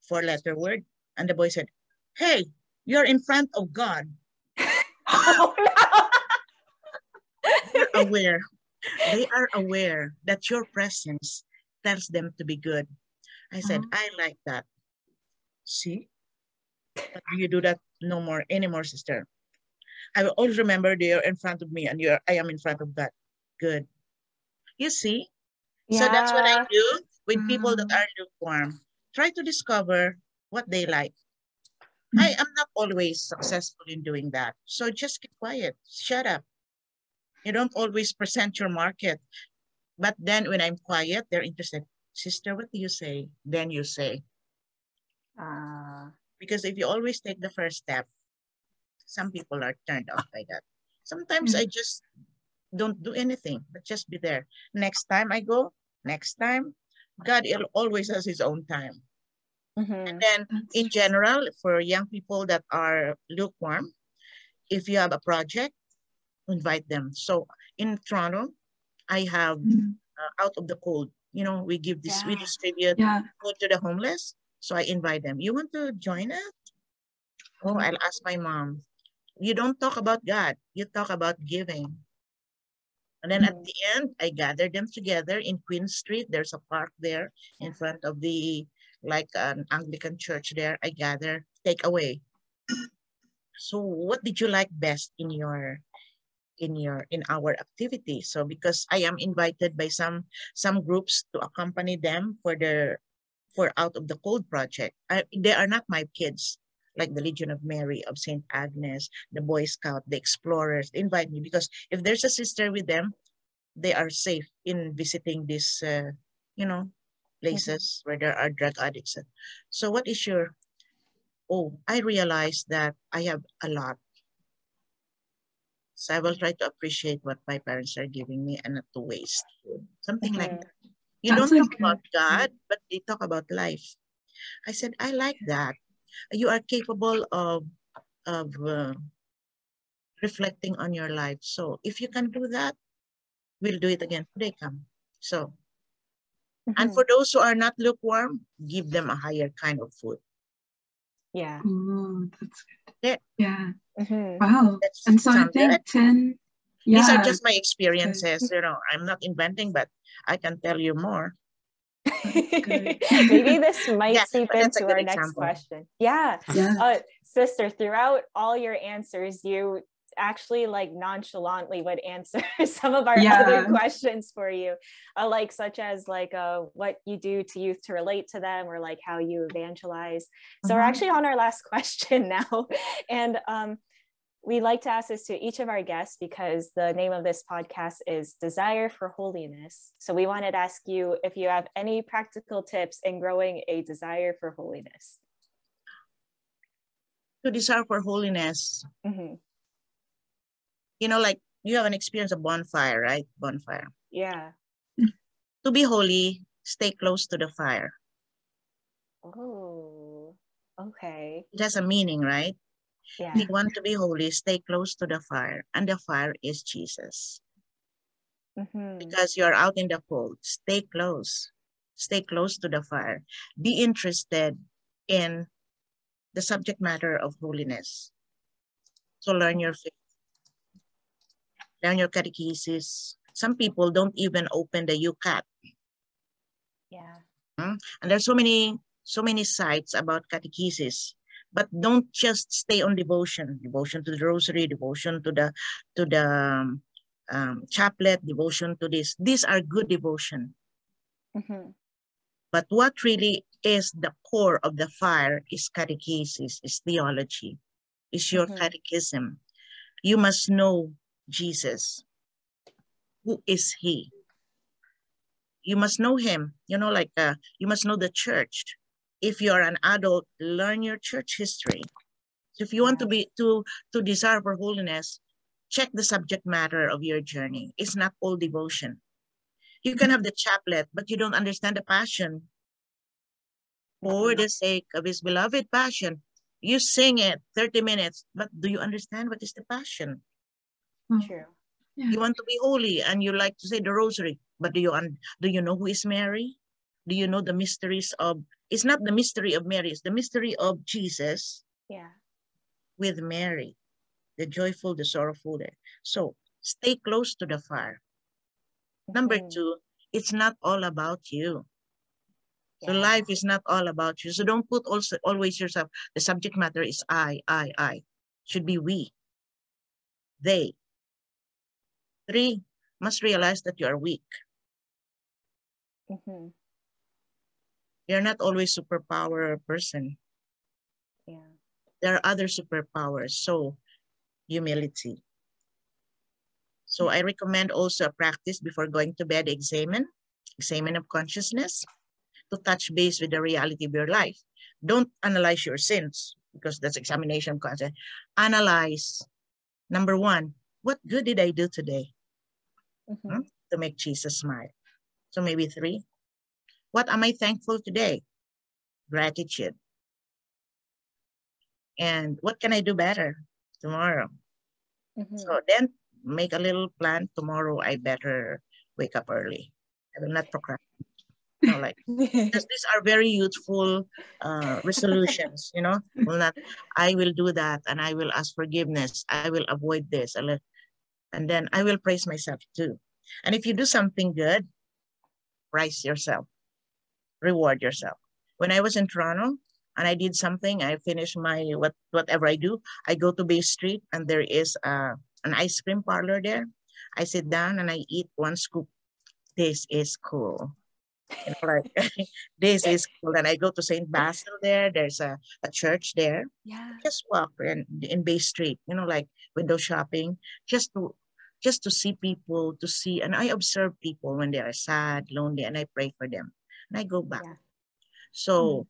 four letter word, and the boy said, Hey, you're in front of God. Oh, no. <laughs> Aware. They are aware that your presence tells them to be good. I said, Oh. I like that. See? You do that no more anymore, sister. I will always remember they are in front of me and you're I am in front of God. Good. You see? So that's what I do with people that Wow. are lukewarm. Try to discover what they like. I am not always successful in doing that. So just keep quiet. Shut up. You don't always present your market. But then when I'm quiet, they're interested. Sister, what do you say? Then you say. Ah. Because if you always take the first step, some people are turned off by that. Sometimes I just don't do anything, but just be there. Next time I go, next time, God always has his own time. Mhm. And then in general, for young people that are lukewarm, if you have a project, invite them. So in Toronto, I have Mm, uh, out of the cold, you know, we give this, we Yeah. distribute Yeah. food to the homeless. So I invite them. You want to join us? Oh, I'll ask my mom. You don't talk about God. You talk about giving. And then at the end, I gather them together in Queen Street. There's a park there in front of the, like an Anglican church there. I gather, take away. So what did you like best in your, in your, in our activity? So because I am invited by some, some groups to accompany them for their, for Out of the Cold project. I, they are not my kids like the Legion of Mary, of St. Agnes, the Boy Scout, the Explorers, they invite me because if there's a sister with them, they are safe in visiting this, uh, you know, places where there are drug addicts. So what is your, oh, I realized that I have a lot. So I will try to appreciate what my parents are giving me and not to waste. Something like Mhm. that. You That's don't talk about God, but they talk about life. I said, I like that. You are capable of, of uh, reflecting on your life. So if you can do that, we'll do it again. They come. So, and Mhm. for those who are not lukewarm, give them a higher kind of food. Yeah. Oh, that's good. Yeah. Yeah. Mhm. Wow. That's And so I think good. 10, yeah. These are just my experiences. You know, I'm not inventing, but I can tell you more. Maybe this <laughs> might Yeah, seep but that's a into good our next question. Yeah. yeah. Uh, sister, throughout all your answers, you actually like nonchalantly would answer <laughs> some of our other questions for you, uh, like such as like uh, what you do to youth to relate to them, or like how you evangelize. So we're Uh-huh. actually on our last <laughs> question now, and um, we like to ask this to each of our guests because the name of this podcast is Desire for Holiness. So we wanted to ask you if you have any practical tips in growing a desire for holiness. To desire for holiness, Mhm. You know, like you have an experience of bonfire, right? Bonfire. Yeah. To be holy, stay close to the fire. Oh, okay. It has a meaning, right? Yeah. You want to be holy, stay close to the fire, and the fire is Jesus. Mhm. Because you're out in the cold, stay close. Stay close to the fire. Be interested in the subject matter of holiness. So learn your faith, your catechesis. Some people don't even open the YOUCAT. Yeah. And there's so many, so many sites about catechesis, but don't just stay on devotion, devotion to the rosary, devotion to the, to the um, um, chaplet, devotion to this. These are good devotion. Mm-hmm. But what really is the core of the fire is catechesis, is theology, is your Mhm. catechism. You must know Jesus. Who is he? You must know him. You know, like uh, you must know the church. If you're an adult, learn your church history. So if you want to be to to desire for holiness, check the subject matter of your journey. It's not all devotion. You can have the chaplet, but you don't understand the passion. For the sake of his beloved passion, you sing it 30 minutes, but do you understand what is the passion? Hmm. True. You want to be holy and you like to say the rosary, but do you do you know who is Mary? Do you know the mysteries of it's not the mystery of Mary, it's the mystery of Jesus Yeah. with Mary, the joyful, the sorrowful. So stay close to the fire. Number two, it's not all about you. So life is not all about you. So don't put also always yourself. The subject matter is I, I, I. Should be we. They. Three, must realize that you are weak. Mhm. You're not always superpower person. Yeah. There are other superpowers. So humility. So I recommend also a practice before going to bed, examine, examine of consciousness to touch base with the reality of your life. Don't analyze your sins because that's examination concept. Analyze, number one, what good did I do today Mhm. to make Jesus smile? So maybe three, what am I thankful today? Gratitude. And what can I do better tomorrow? Mhm. So then make a little plan. Tomorrow I better wake up early. I will not procrastinate. No, like <laughs> because these are very youthful uh, resolutions, you know. <laughs> Will not I will do that and I will ask forgiveness. I will avoid this. I'll- And then I will praise myself too. And if you do something good, praise yourself. Reward yourself. When I was in Toronto and I did something, I finished my what whatever I do, I go to Bay Street and there is uh, an ice cream parlor there. I sit down and I eat one scoop. This is cool. You know, like <laughs> this is cool. And I go to St. Basil there. There's a, a church there. Yeah. Just walk in, in Bay Street, you know, like window shopping, just to just to see people, to see, and I observe people when they are sad, lonely, and I pray for them. And I go back. Yeah. So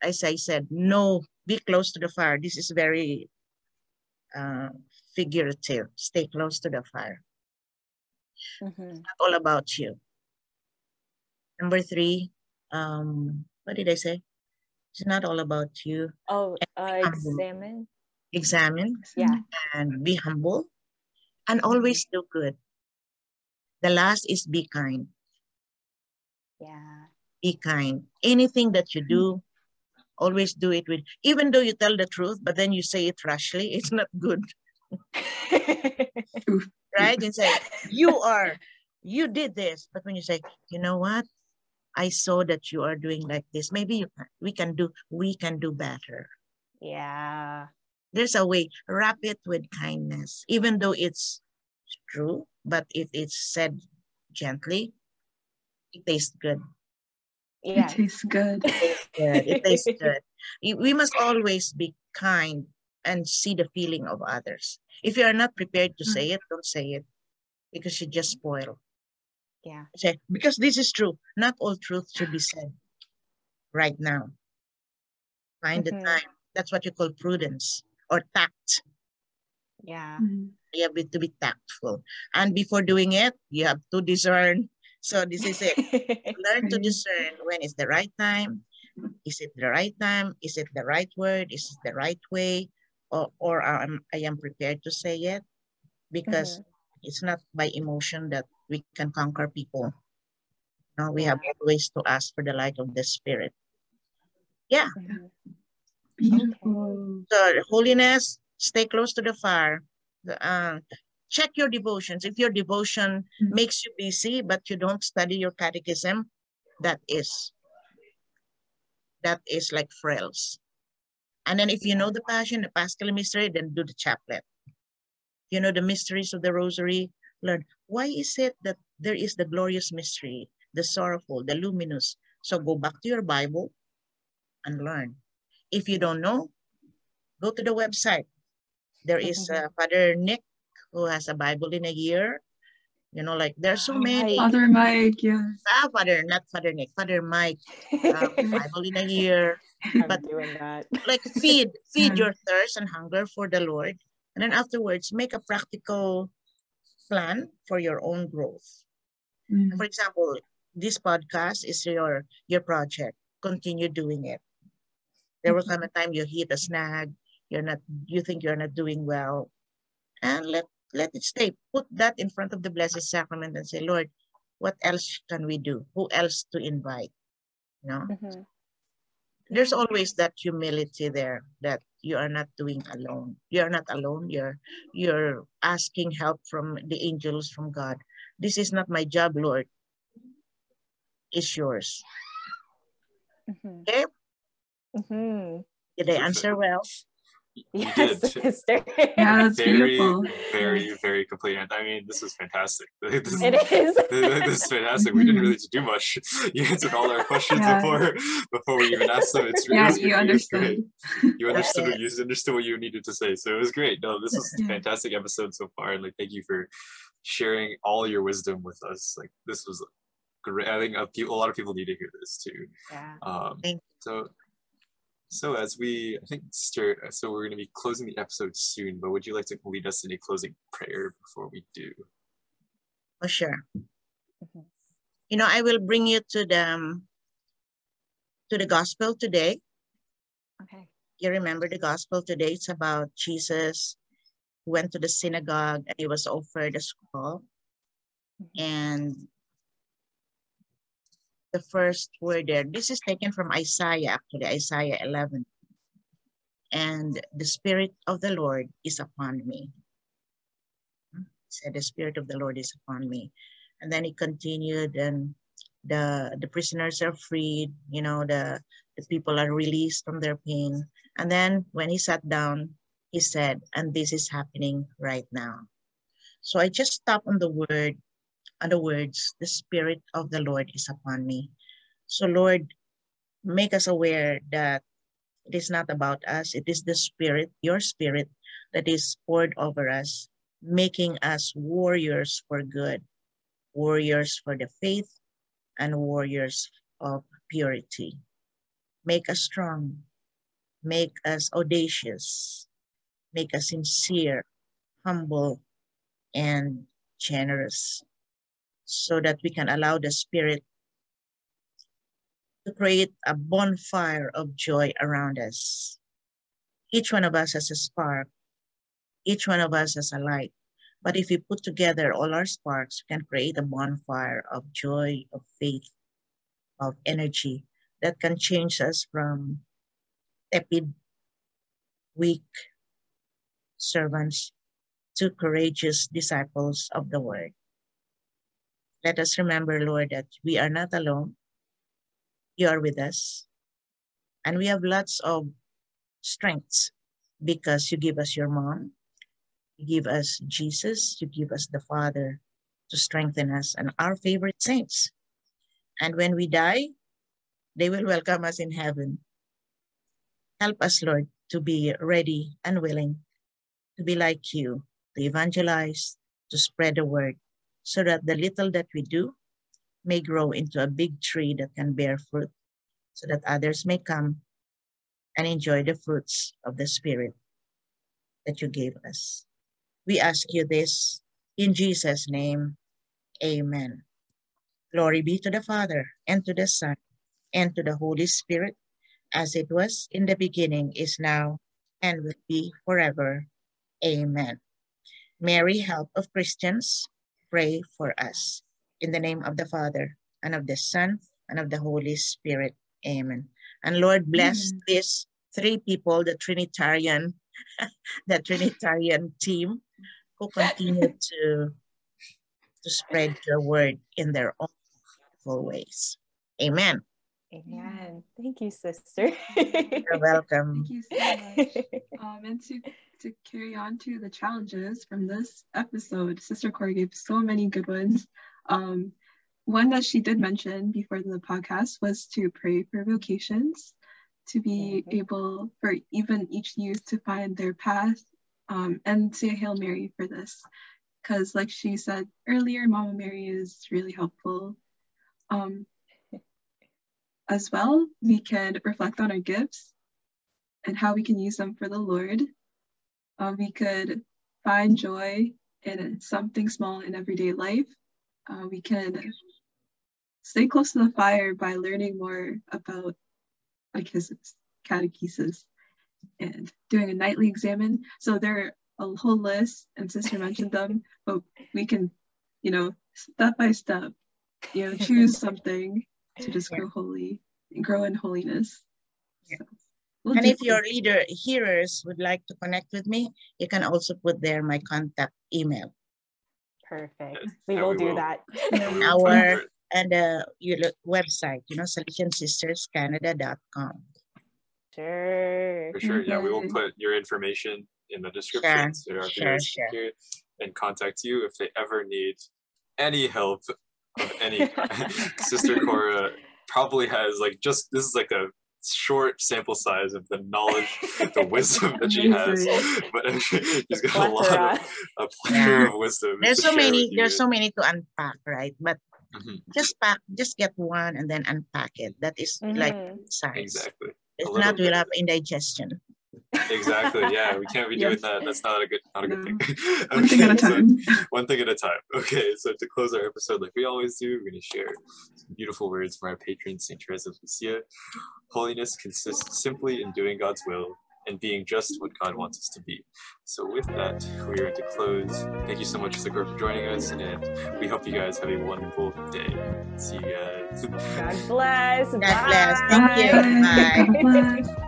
as I said, no, be close to the fire. This is very uh, figurative. Stay close to the fire. Mhm. Not all about you. Number three, um, what did I say? It's not all about you. Oh, uh, examine. Examine Yeah. and be humble and always mm-hmm. do good. The last is be kind. Yeah. Be kind. Anything that you do, mm-hmm. always do it with, even though you tell the truth, but then you say it rashly, it's not good, <laughs> right? And say, you are, you did this. But when you say, you know what? I saw that you are doing like this. Maybe you can, we can do, we can do better. yeah. There's a way, wrap it with kindness, even though it's true, but if it's said gently, it tastes good. Yeah. It tastes good. good. It tastes good. We must always be kind and see the feeling of others. If you are not prepared to say it, don't say it because you just spoil. Yeah. Say, because this is true. Not all truth should be said right now. Find Mhm. the time. That's what you call prudence or tact. Yeah. Mm. You have to be tactful. And before doing it, you have to discern. So this is it. <laughs> Learn to Right. discern when is the right time. Is it the right time? Is it the right word? Is it the right way? or, or I'm, I am prepared to say it because it's not by emotion that we can conquer people. No, we have always to ask for the light of the spirit. Yeah. Mhm. Beautiful. So holiness, stay close to the fire. Uh, check your devotions. If your devotion Mhm. makes you busy, but you don't study your catechism, that is that is like frills. And then if you know the passion, the paschal mystery, then do the chaplet. You know the mysteries of the rosary, learn why is it that there is the glorious mystery, the sorrowful, the luminous. So go back to your Bible and learn. If you don't know, go to the website. There is uh, Father Nick who has a Bible in a year. You know, like there's so many. Father Mike, yes. Ah, Father, not Father Nick, Father Mike, uh, <laughs> Bible in a year. I'm but- doing that. Like feed, feed your thirst and hunger for the Lord. And then afterwards, make a practical plan for your own growth. Mm. For example, this podcast is your your project. Continue doing it. There will come a time you hit a snag. You're not. You think you're not doing well, and let let it stay. Put that in front of the Blessed Sacrament and say, Lord, what else can we do? Who else to invite? You know, Mhm. there's always that humility there that you are not doing alone. You're not alone. You're you're asking help from the angels from God. This is not my job, Lord. It's yours. Mhm. Okay? Mhm. Did I Perfect. answer well? Yes, <laughs> sister. Yeah, that's very, beautiful. very, very complete. And I mean, this is fantastic. <laughs> This, It is. <laughs> this is fantastic. We didn't really do much. You answered all our questions Yeah. before before we even asked them. It's Yeah, you understood. great. You understood. it. You understood what you needed to say. So it was great. No, this is a Yeah. fantastic episode so far. And like, thank you for sharing all your wisdom with us. Like, this was great. I think a, few, a lot of people need to hear this too. Yeah. Um, Thank so, so as we, I think, Sister, so we're going to be closing the episode soon. But would you like to lead us in a closing prayer before we do? Oh, sure. You know, I will bring you to the um, to the gospel today. Okay. You remember the gospel today? It's about Jesus who went to the synagogue and he was offered a scroll. Mhm. And the first word there, this is taken from Isaiah, actually, Isaiah 11. And the Spirit of the Lord is upon me. Said, the Spirit of the Lord is upon me. And then he continued, and the, the prisoners are freed, you know, the, the people are released from their pain. And then when he sat down, he said, and this is happening right now. So I just stop on the word, on the words, the Spirit of the Lord is upon me. So Lord, make us aware that it is not about us, it is the Spirit, your Spirit, that is poured over us, making us warriors for good, warriors for the faith, and warriors of purity. Make us strong, make us audacious, make us sincere, humble, and generous, so that we can allow the Spirit to create a bonfire of joy around us. Each one of us has a spark, each one of us has a light. But if we put together all our sparks, we can create a bonfire of joy, of faith, of energy that can change us from tepid, weak servants to courageous disciples of the word. Let us remember, Lord, that we are not alone. You are with us. And we have lots of strengths because you give us your mom, you give us Jesus, you give us the Father to strengthen us and our favorite saints. And when we die, they will welcome us in heaven. Help us, Lord, to be ready and willing to be like you, to evangelize, to spread the word, so that the little that we do may grow into a big tree that can bear fruit, so that others may come and enjoy the fruits of the Spirit that you gave us. We ask you this in Jesus' name. Amen. Glory be to the Father, and to the Son, and to the Holy Spirit, as it was in the beginning, is now, and will be forever. Amen. Mary, help of Christians, pray for us. In the name of the Father, and of the Son, and of the Holy Spirit. Amen. And Lord, bless mm. these three people, the Trinitarian, <laughs> the Trinitarian team, who continue <laughs> to, to spread your word in their own ways. Amen. Amen. Thank you, sister. You're welcome. Thank you so much. <laughs> Um, and to, to carry on to the challenges from this episode, Sister Cora gave so many good ones. Um, one that she did mention before the podcast was to pray for vocations, to be mm-hmm. able for even each youth to find their path um, and say Hail Mary for this. Because, like she said earlier, Mama Mary is really helpful. Um, as well, we can reflect on our gifts and how we can use them for the Lord. Uh, we could find joy in something small in everyday life. Uh, we can stay close to the fire by learning more about catechesis, catechesis and doing a nightly examen. So there are a whole list, and Sister mentioned them, but we can, you know, step by step, you know, choose <laughs> something to just grow holy and grow in holiness. So and if your reader hearers would like to connect with me, you can also put there my contact email. Perfect. We will we do will. that. <laughs> Our and uh, your website, you know, salesiansisterscanada.com. Sure. For sure. Yeah, we will put your information in the description sure. so our sure, sure. and contact you if they ever need any help of any <laughs> kind. <laughs> Sister Cora probably has like just this is like a short sample size of the knowledge, <laughs> the wisdom that she has. But <laughs> she's got a lot of a plethora yeah. of wisdom. There's so many. There's so many to unpack, right? But mm-hmm. just pack, just get one and then unpack it. That is mm-hmm. like science. Exactly. If not, we'll have indigestion. Exactly. Yeah, we can't be doing yes. that. That's not a good, not a good thing. okay, <laughs> one thing at a time. So, <laughs> one thing at a time. Okay, so to close our episode, like we always do, we're going to share some beautiful words from our patron, Saint Teresa of Lisieux. Holiness consists simply in doing God's will and being just what God wants us to be. So with that, we are to close. Thank you so much, Sister Cora, for joining us, and we hope you guys have a wonderful day. See you guys. God bless. God Bye. bless. Thank you. Bye. <laughs>